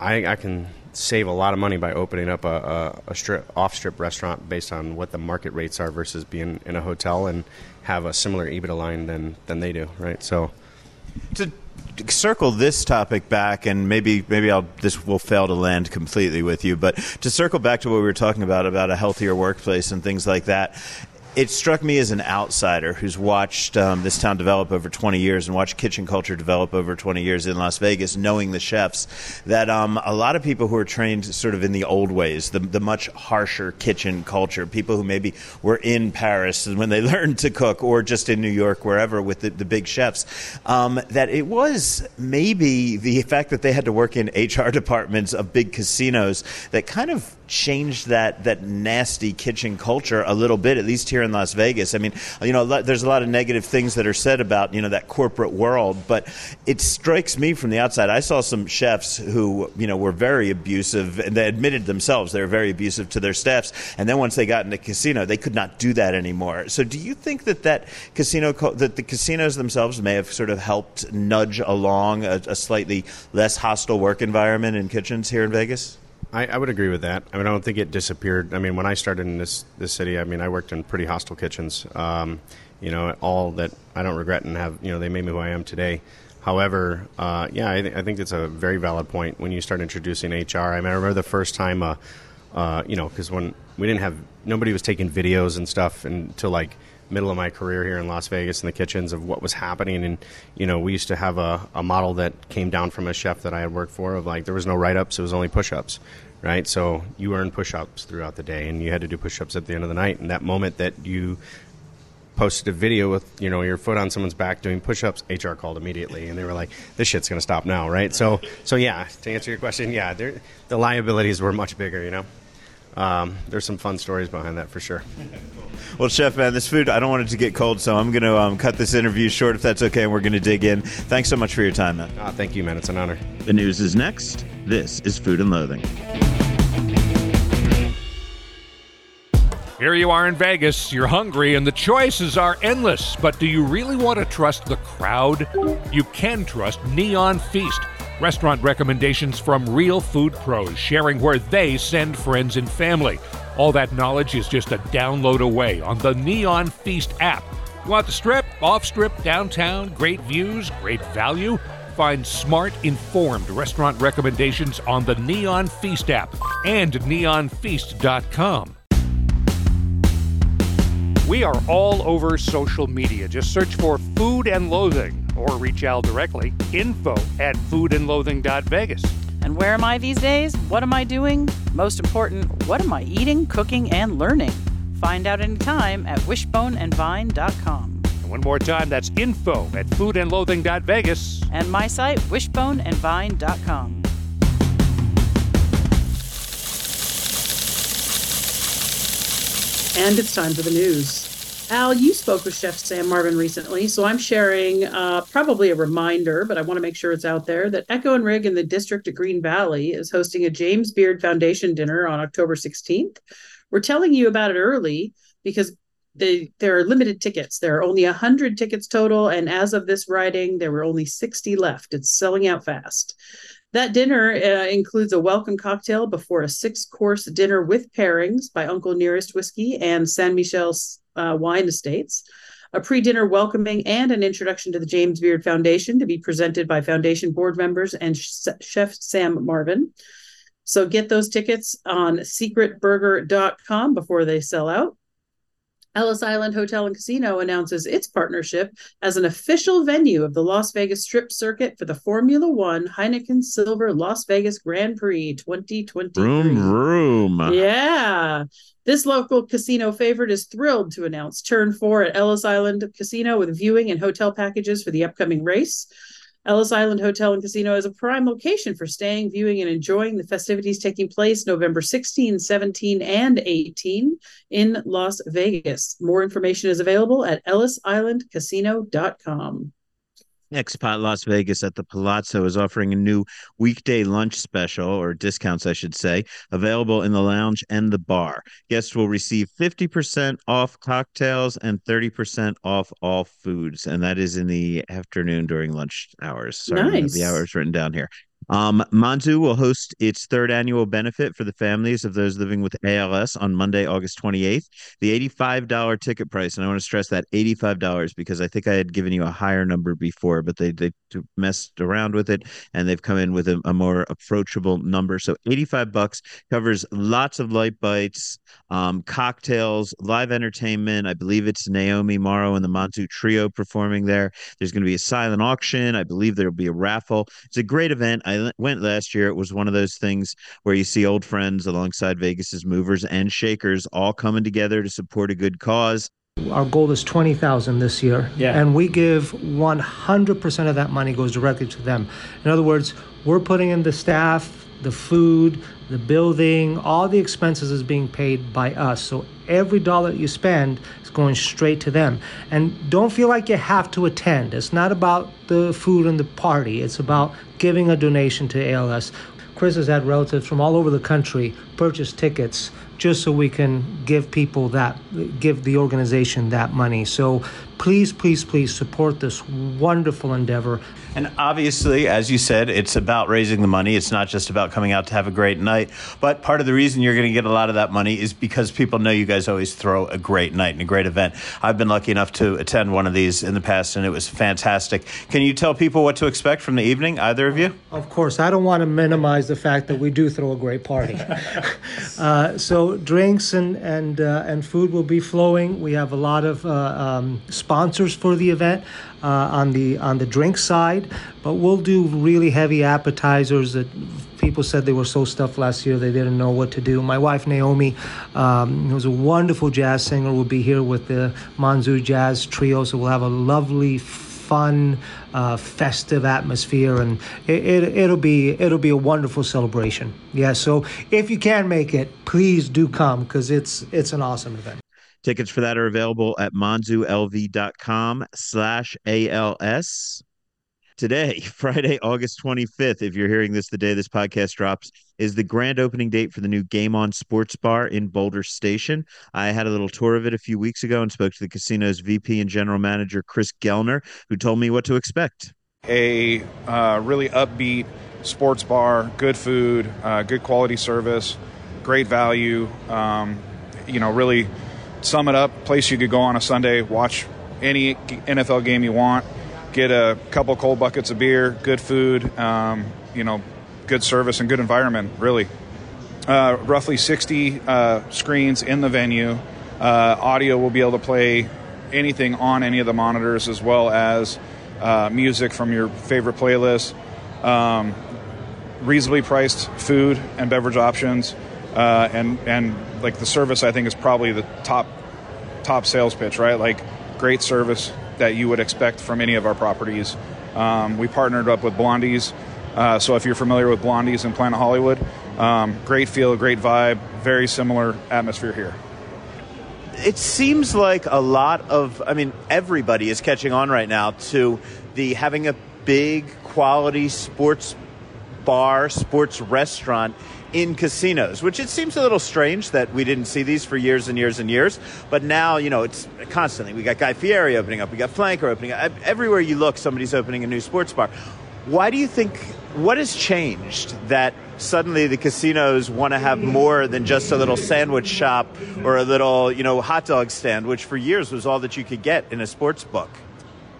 I I can save a lot of money by opening up a, a, a strip off strip restaurant based on what the market rates are versus being in a hotel and have a similar EBITDA line than than they do, right? So to circle this topic back, and maybe maybe I'll this will fail to land completely with you, but to circle back to what we were talking about about a healthier workplace and things like that it struck me as an outsider who's watched um, this town develop over 20 years and watched kitchen culture develop over 20 years in Las Vegas, knowing the chefs, that um, a lot of people who are trained sort of in the old ways, the, the much harsher kitchen culture, people who maybe were in Paris when they learned to cook or just in New York, wherever, with the, the big chefs, um, that it was maybe the fact that they had to work in HR departments of big casinos that kind of changed that that nasty kitchen culture a little bit, at least here in Las Vegas. I mean, you know, there's a lot of negative things that are said about you know that corporate world, but it strikes me from the outside. I saw some chefs who you know were very abusive, and they admitted themselves they were very abusive to their staffs. And then once they got in the casino, they could not do that anymore. So, do you think that that casino that the casinos themselves may have sort of helped nudge along a, a slightly less hostile work environment in kitchens here in Vegas? I, I, would agree with that. I mean, I don't think it disappeared. I mean, when I started in this this city, I mean, I worked in pretty hostile kitchens. Um, you know, all that I don't regret and have. You know, they made me who I am today. However, uh, yeah, I, th- I, think it's a very valid point when you start introducing HR. I, mean, I remember the first time, uh, uh, you know, because when we didn't have nobody was taking videos and stuff until like middle of my career here in Las Vegas in the kitchens of what was happening. And, you know, we used to have a, a model that came down from a chef that I had worked for of like there was no write ups, it was only push ups, right? So you earned push ups throughout the day and you had to do push ups at the end of the night. And that moment that you posted a video with you know your foot on someone's back doing push-ups hr called immediately and they were like this shit's going to stop now right so so yeah to answer your question yeah the liabilities were much bigger you know um, there's some fun stories behind that for sure. well, Chef, man, this food, I don't want it to get cold, so I'm going to um, cut this interview short if that's okay, and we're going to dig in. Thanks so much for your time, man. Oh, thank you, man. It's an honor. The news is next. This is Food and Loathing. Here you are in Vegas, you're hungry, and the choices are endless. But do you really want to trust the crowd? You can trust Neon Feast Restaurant recommendations from real food pros sharing where they send friends and family. All that knowledge is just a download away on the Neon Feast app. Want the strip, off strip, downtown, great views, great value? find smart, informed restaurant recommendations on the Neon Feast app and neonfeast.com. We are all over social media. Just search for Food and Loathing or reach Al directly. Info at foodandloathing.vegas. And where am I these days? What am I doing? Most important, what am I eating, cooking, and learning? Find out anytime at wishboneandvine.com. And one more time, that's info at foodandloathing.vegas. And my site, wishboneandvine.com. And it's time for the news. Al, you spoke with Chef Sam Marvin recently, so I'm sharing uh, probably a reminder, but I want to make sure it's out there that Echo and Rig in the district of Green Valley is hosting a James Beard Foundation dinner on October 16th. We're telling you about it early because they, there are limited tickets. There are only 100 tickets total, and as of this writing, there were only 60 left. It's selling out fast. That dinner uh, includes a welcome cocktail before a six course dinner with pairings by Uncle Nearest Whiskey and San Michel's uh, Wine Estates, a pre dinner welcoming, and an introduction to the James Beard Foundation to be presented by Foundation board members and Chef Sam Marvin. So get those tickets on secretburger.com before they sell out. Ellis Island Hotel and Casino announces its partnership as an official venue of the Las Vegas Strip Circuit for the Formula One Heineken Silver Las Vegas Grand Prix 2023. Room, room. Yeah. This local casino favorite is thrilled to announce turn four at Ellis Island Casino with viewing and hotel packages for the upcoming race. Ellis Island Hotel and Casino is a prime location for staying, viewing, and enjoying the festivities taking place November 16, 17, and 18 in Las Vegas. More information is available at ellisislandcasino.com. Expat Las Vegas at the Palazzo is offering a new weekday lunch special, or discounts, I should say, available in the lounge and the bar. Guests will receive 50% off cocktails and 30% off all foods. And that is in the afternoon during lunch hours. Sorry, Nice. the hours written down here. Um, Monzu will host its third annual benefit for the families of those living with ALS on Monday, August 28th. The $85 ticket price, and I want to stress that $85 because I think I had given you a higher number before, but they, they messed around with it and they've come in with a, a more approachable number. So 85 bucks covers lots of light bites, um, cocktails, live entertainment. I believe it's Naomi Morrow and the Monzu Trio performing there. There's going to be a silent auction. I believe there'll be a raffle. It's a great event. I l- went last year. It was one of those things where you see old friends alongside Vegas's movers and shakers all coming together to support a good cause. Our goal is 20,000 this year. Yeah. And we give 100% of that money goes directly to them. In other words, we're putting in the staff, the food, the building, all the expenses is being paid by us. So every dollar you spend is going straight to them. And don't feel like you have to attend. It's not about the food and the party. It's about giving a donation to ALS. Chris has had relatives from all over the country purchase tickets just so we can give people that, give the organization that money. So please, please, please support this wonderful endeavor. And obviously, as you said, it's about raising the money. It's not just about coming out to have a great night. But part of the reason you're going to get a lot of that money is because people know you guys always throw a great night and a great event. I've been lucky enough to attend one of these in the past, and it was fantastic. Can you tell people what to expect from the evening, either of you? Of course, I don't want to minimize the fact that we do throw a great party. uh, so drinks and and uh, and food will be flowing. We have a lot of uh, um, sponsors for the event on the on the drink side, but we'll do really heavy appetizers that people said they were so stuffed last year they didn't know what to do. My wife Naomi, um, who's a wonderful jazz singer, will be here with the Monzu Jazz Trio. So we'll have a lovely, fun, uh, festive atmosphere, and it, it, it'll be it'll be a wonderful celebration. Yeah. So if you can make it, please do come because it's it's an awesome event. Tickets for that are available at monzulv.com slash ALS. Today, Friday, August 25th, if you're hearing this the day this podcast drops, is the grand opening date for the new Game On Sports Bar in Boulder Station. I had a little tour of it a few weeks ago and spoke to the casino's VP and general manager, Chris Gellner, who told me what to expect. a uh, really upbeat sports bar, good food, uh, good quality service, great value. Um, you know, really sum it up. Place you could go on a Sunday, watch any NFL game you want. get a couple cold buckets of beer, good food, um, you know, good service and good environment. Really, uh, roughly 60 uh, screens in the venue. Uh, audio will be able to play anything on any of the monitors, as well as uh, music from your favorite playlist. Um, reasonably priced food and beverage options, uh, and and like the service, I think is probably the top top sales pitch, right? Like great service that you would expect from any of our properties. Um, we partnered up with Blondies, uh, so if you're familiar with Blondies in Planet Hollywood, um, great feel, great vibe, very similar atmosphere here. It seems like a lot of, I mean, everybody is catching on right now to the having a big quality sports bar, sports restaurant in casinos, which it seems a little strange that we didn't see these for years and years and years. But now, you know, it's constantly. We got Guy Fieri opening up, we got Flanker opening up. Everywhere you look, somebody's opening a new sports bar. Why do you think, what has changed that suddenly the casinos want to have more than just a little sandwich shop or a little, you know, hot dog stand, which for years was all that you could get in a sports book?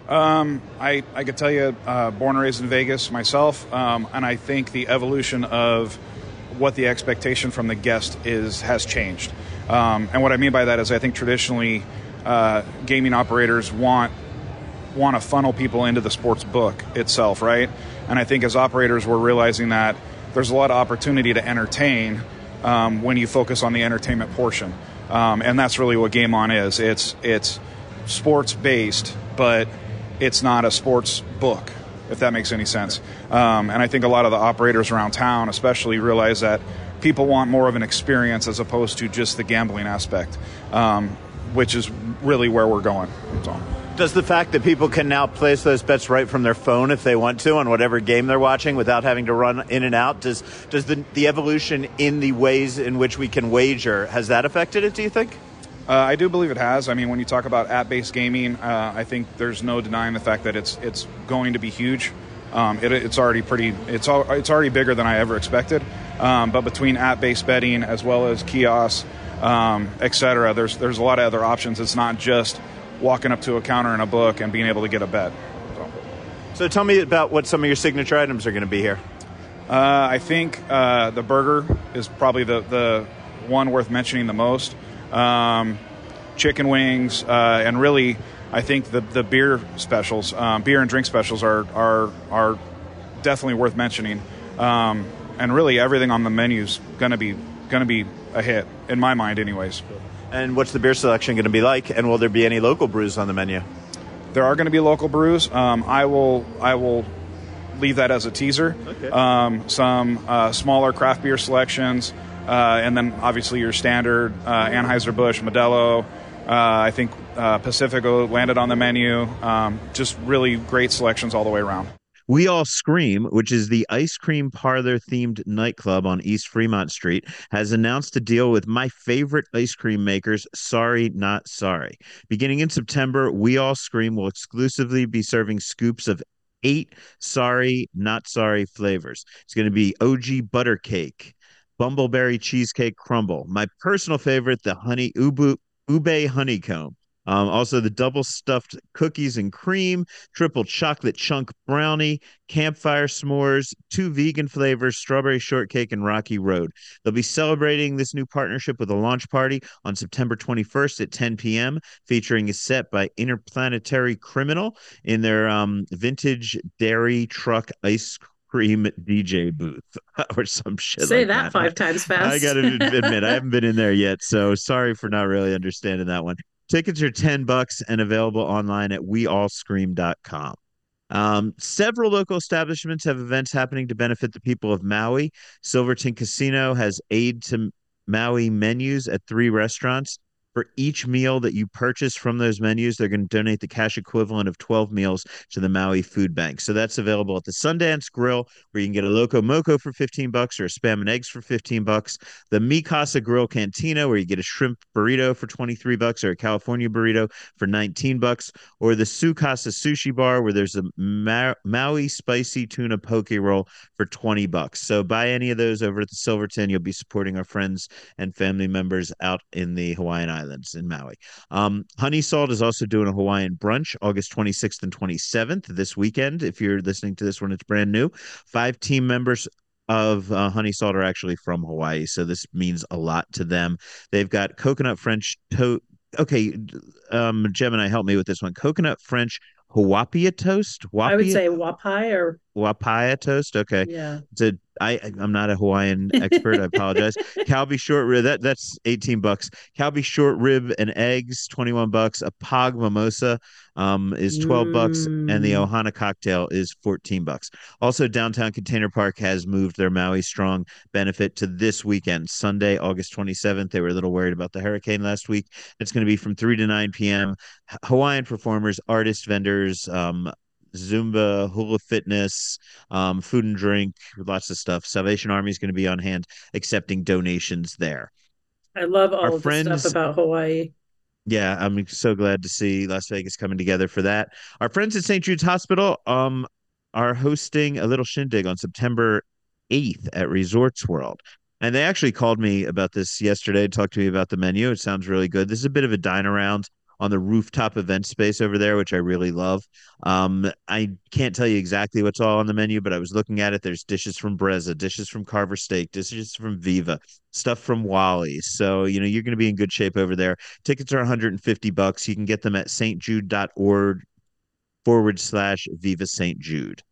Um, I, I could tell you, uh, born and raised in Vegas myself, um, and I think the evolution of what the expectation from the guest is has changed. Um, and what I mean by that is, I think traditionally, uh, gaming operators want want to funnel people into the sports book itself, right? And I think as operators, we're realizing that there's a lot of opportunity to entertain um, when you focus on the entertainment portion, um, and that's really what Game On is. It's it's sports based, but it's not a sports book, if that makes any sense. Um, and I think a lot of the operators around town, especially, realize that people want more of an experience as opposed to just the gambling aspect, um, which is really where we're going. So. Does the fact that people can now place those bets right from their phone if they want to on whatever game they're watching without having to run in and out, does does the the evolution in the ways in which we can wager has that affected it? Do you think? Uh, I do believe it has. I mean, when you talk about app-based gaming, uh, I think there's no denying the fact that it's it's going to be huge. Um, it, it's already pretty. It's all, it's already bigger than I ever expected. Um, but between app-based betting as well as kiosks, um, et cetera, there's there's a lot of other options. It's not just walking up to a counter in a book and being able to get a bet. So, so tell me about what some of your signature items are going to be here. Uh, I think uh, the burger is probably the the one worth mentioning the most um, chicken wings, uh, and really, I think the the beer specials, um, beer and drink specials, are are are definitely worth mentioning. Um, and really, everything on the menu is going to be going to be a hit in my mind, anyways. And what's the beer selection going to be like? And will there be any local brews on the menu? There are going to be local brews. Um, I will I will leave that as a teaser. Okay. Um, some uh, smaller craft beer selections. Uh, and then obviously your standard uh, Anheuser-Busch, Modelo. Uh, I think Pacifico landed on the menu. Um, just really great selections all the way around. We All Scream, which is the ice cream parlor themed nightclub on East Fremont Street, has announced a deal with my favorite ice cream makers, Sorry Not Sorry. Beginning in September, We All Scream will exclusively be serving scoops of eight Sorry Not Sorry flavors. It's going to be OG butter cake, bumbleberry cheesecake crumble. My personal favorite, the honey ubu ube honeycomb. Um, also, the double stuffed cookies and cream, triple chocolate chunk brownie, campfire s'mores, two vegan flavors, strawberry shortcake, and Rocky Road. They'll be celebrating this new partnership with a launch party on September 21st at 10 p.m., featuring a set by Interplanetary Criminal in their um, vintage dairy truck ice cream DJ booth or some shit. Say like that, that, five times fast. I gotta admit, I haven't been in there yet, so sorry for not really understanding that one. Tickets are 10 bucks and available online at weallscream.com. Um, several local establishments have events happening to benefit the people of Maui. Silverton Casino has aid to Maui menus at three restaurants. For each meal that you purchase from those menus, they're going to donate the cash equivalent of 12 meals to the Maui Food Bank. So that's available at the Sundance Grill, where you can get a Loco Moco for 15 bucks or a Spam and Eggs for 15 bucks. The Mi Casa Grill Cantina, where you get a shrimp burrito for 23 bucks or a California burrito for 19 bucks, or the Sukasa Sushi Bar, where there's a Ma- Maui Spicy Tuna Poke Roll for 20 bucks. So buy any of those over at the Silverton. You'll be supporting our friends and family members out in the Hawaiian Islands. Islands in Maui. Um, Honey Salt is also doing a Hawaiian brunch August 26th and 27th this weekend. If you're listening to this one, it's brand new, five team members of uh, Honey Salt are actually from Hawaii, so this means a lot to them. They've got coconut French toast. Okay, um, Gemini, help me with this one. Coconut French Hawapia toast. I would say wapai or Wapaya toast. Okay. yeah. It's a I I'm not a Hawaiian expert. I apologize. Kalbi short rib that that's 18 bucks. Kalbi short rib and eggs 21 bucks. A pog mimosa um is 12 bucks and the Mm. Ohana cocktail is 14 bucks. Also downtown Container Park has moved their Maui Strong benefit to this weekend, Sunday, August 27th. They were a little worried about the hurricane last week. It's going to be from 3 to 9 p.m. Hawaiian performers, artists, vendors, um Zumba, hula fitness, um, food and drink, lots of stuff. Salvation Army is going to be on hand accepting donations there. I love all Our of the friends- stuff about Hawaii. Yeah, I'm so glad to see Las Vegas coming together for that. Our friends at St. Jude's Hospital um are hosting a little shindig on September 8th at Resorts World. And they actually called me about this yesterday, talked to me about the menu. It sounds really good. This is a bit of a dine around on the rooftop event space over there, which I really love. Um, I can't tell you exactly what's all on the menu, but I was looking at it. There's dishes from Brezza, dishes from Carver Steak, dishes from Viva, stuff from Wally. So, you know, you're going to be in good shape over there. Tickets are 150 bucks. You can get them at stjude.org forward slash Viva St. Jude.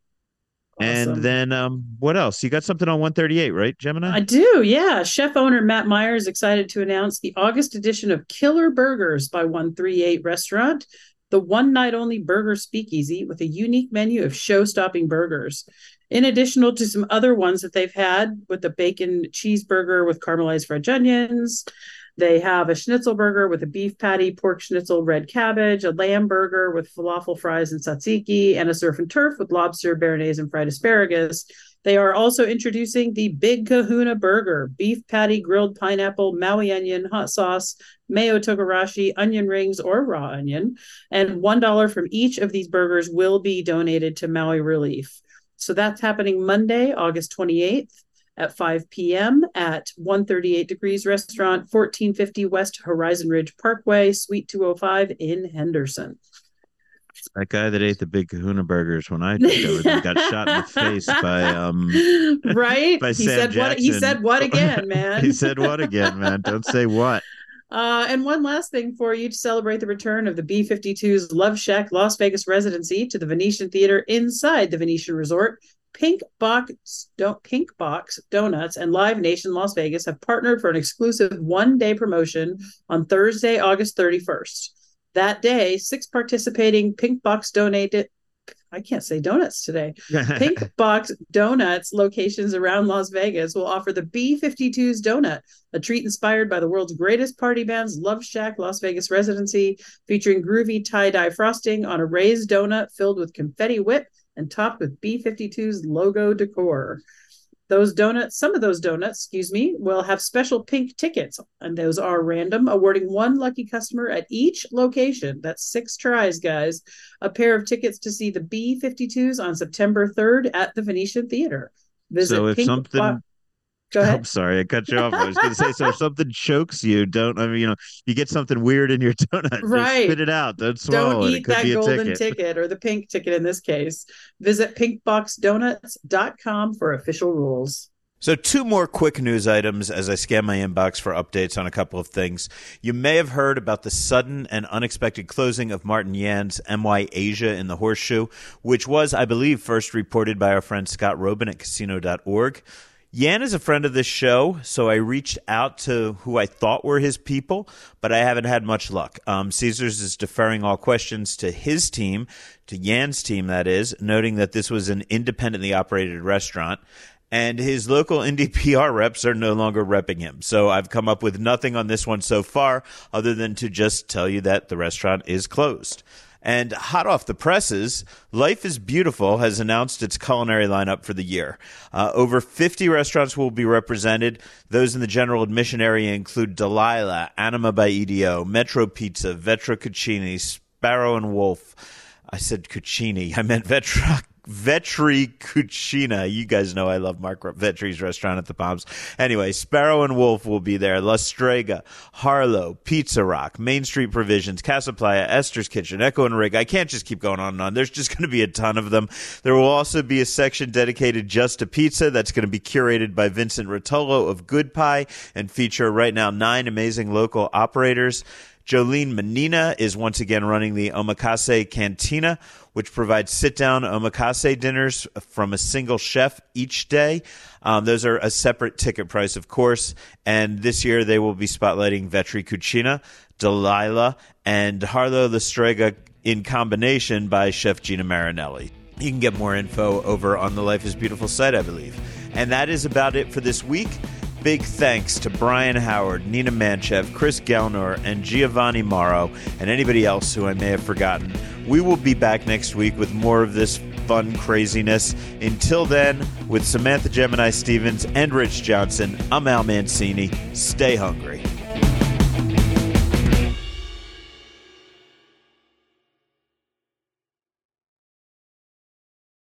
Awesome. And then um, what else? You got something on 138, right, Gemini? I do, yeah. Chef owner Matt Meyer is excited to announce the August edition of Killer Burgers by 138 Restaurant, the one night only burger speakeasy with a unique menu of show stopping burgers. In addition to some other ones that they've had with the bacon cheeseburger with caramelized French onions, they have a schnitzel burger with a beef patty, pork schnitzel, red cabbage, a lamb burger with falafel fries and tzatziki, and a surf and turf with lobster, béarnaise, and fried asparagus. They are also introducing the Big Kahuna Burger, beef patty, grilled pineapple, Maui onion, hot sauce, mayo togarashi, onion rings, or raw onion. And $1 from each of these burgers will be donated to Maui Relief. So that's happening Monday, August 28th at 5 p.m. at 138 Degrees Restaurant, 1450 West Horizon Ridge Parkway, Suite 205 in Henderson. That guy that ate the big kahuna burgers when I over them got shot in the face by um right? by he Sam said what he said what again, man? he said what again, man? Don't say what. Uh, and one last thing for you to celebrate the return of the B 52's Love Shack Las Vegas residency to the Venetian Theater inside the Venetian Resort. Pink Box, don't, Pink Box Donuts and Live Nation Las Vegas have partnered for an exclusive one day promotion on Thursday, August 31st. That day, six participating Pink Box donated. I can't say donuts today. Pink Box Donuts locations around Las Vegas will offer the B52's Donut, a treat inspired by the world's greatest party band's Love Shack Las Vegas residency, featuring groovy tie dye frosting on a raised donut filled with confetti whip and topped with B52's logo decor. Those donuts, some of those donuts, excuse me, will have special pink tickets, and those are random, awarding one lucky customer at each location. That's six tries, guys. A pair of tickets to see the B52s on September 3rd at the Venetian Theater. Visit so if Pink something Bo- Go ahead. I'm sorry, I cut you off. I was going to say, so if something chokes you, don't. I mean, you know, you get something weird in your donut, Right. spit it out. Don't swallow Don't it. It eat could that be a golden ticket. ticket. or the pink ticket in this case. Visit pinkboxdonuts.com for official rules. So, two more quick news items as I scan my inbox for updates on a couple of things. You may have heard about the sudden and unexpected closing of Martin Yan's MY Asia in the Horseshoe, which was, I believe, first reported by our friend Scott Roeben at casino.org. Yan is a friend of this show, so I reached out to who I thought were his people, but I haven't had much luck. Um, Caesars is deferring all questions to his team, to Yan's team, that is, noting that this was an independently operated restaurant and his local indie PR reps are no longer repping him. So I've come up with nothing on this one so far other than to just tell you that the restaurant is closed. And hot off the presses, Life is Beautiful has announced its culinary lineup for the year. Uh, over 50 restaurants will be represented. Those in the general admission area include Delilah, Anima by EDO, Metro Pizza, Vetra Cucini, Sparrow and Wolf. I said Cucini. I meant Vetra Vetri Cucina. You guys know I love Marc Vetri's restaurant at the Palms. Anyway, Sparrow and Wolf will be there. La Strega, Harlow, Pizza Rock, Main Street Provisions, Casa Playa, Esther's Kitchen, Echo and Rig. I can't just keep going on and on. There's just going to be a ton of them. There will also be a section dedicated just to pizza that's going to be curated by Vincent Rotolo of Good Pie and feature right now nine amazing local operators. Jolene Mannina is once again running the Omakase Cantina, which provides sit down omakase dinners from a single chef each day. Um, those are a separate ticket price, of course. And this year they will be spotlighting Vetri Cucina, Delilah, and Harlow the Strega in combination by Chef Gina Marinelli. You can get more info over on the Life is Beautiful site, I believe. And that is about it for this week. Big thanks to Brian Howard, Nina Manchev, Chris Gelnor, and Giovanni Morrow, and anybody else who I may have forgotten. We will be back next week with more of this fun craziness. Until then, with Samantha Gemini Stevens and Rich Johnson, I'm Al Mancini. Stay hungry.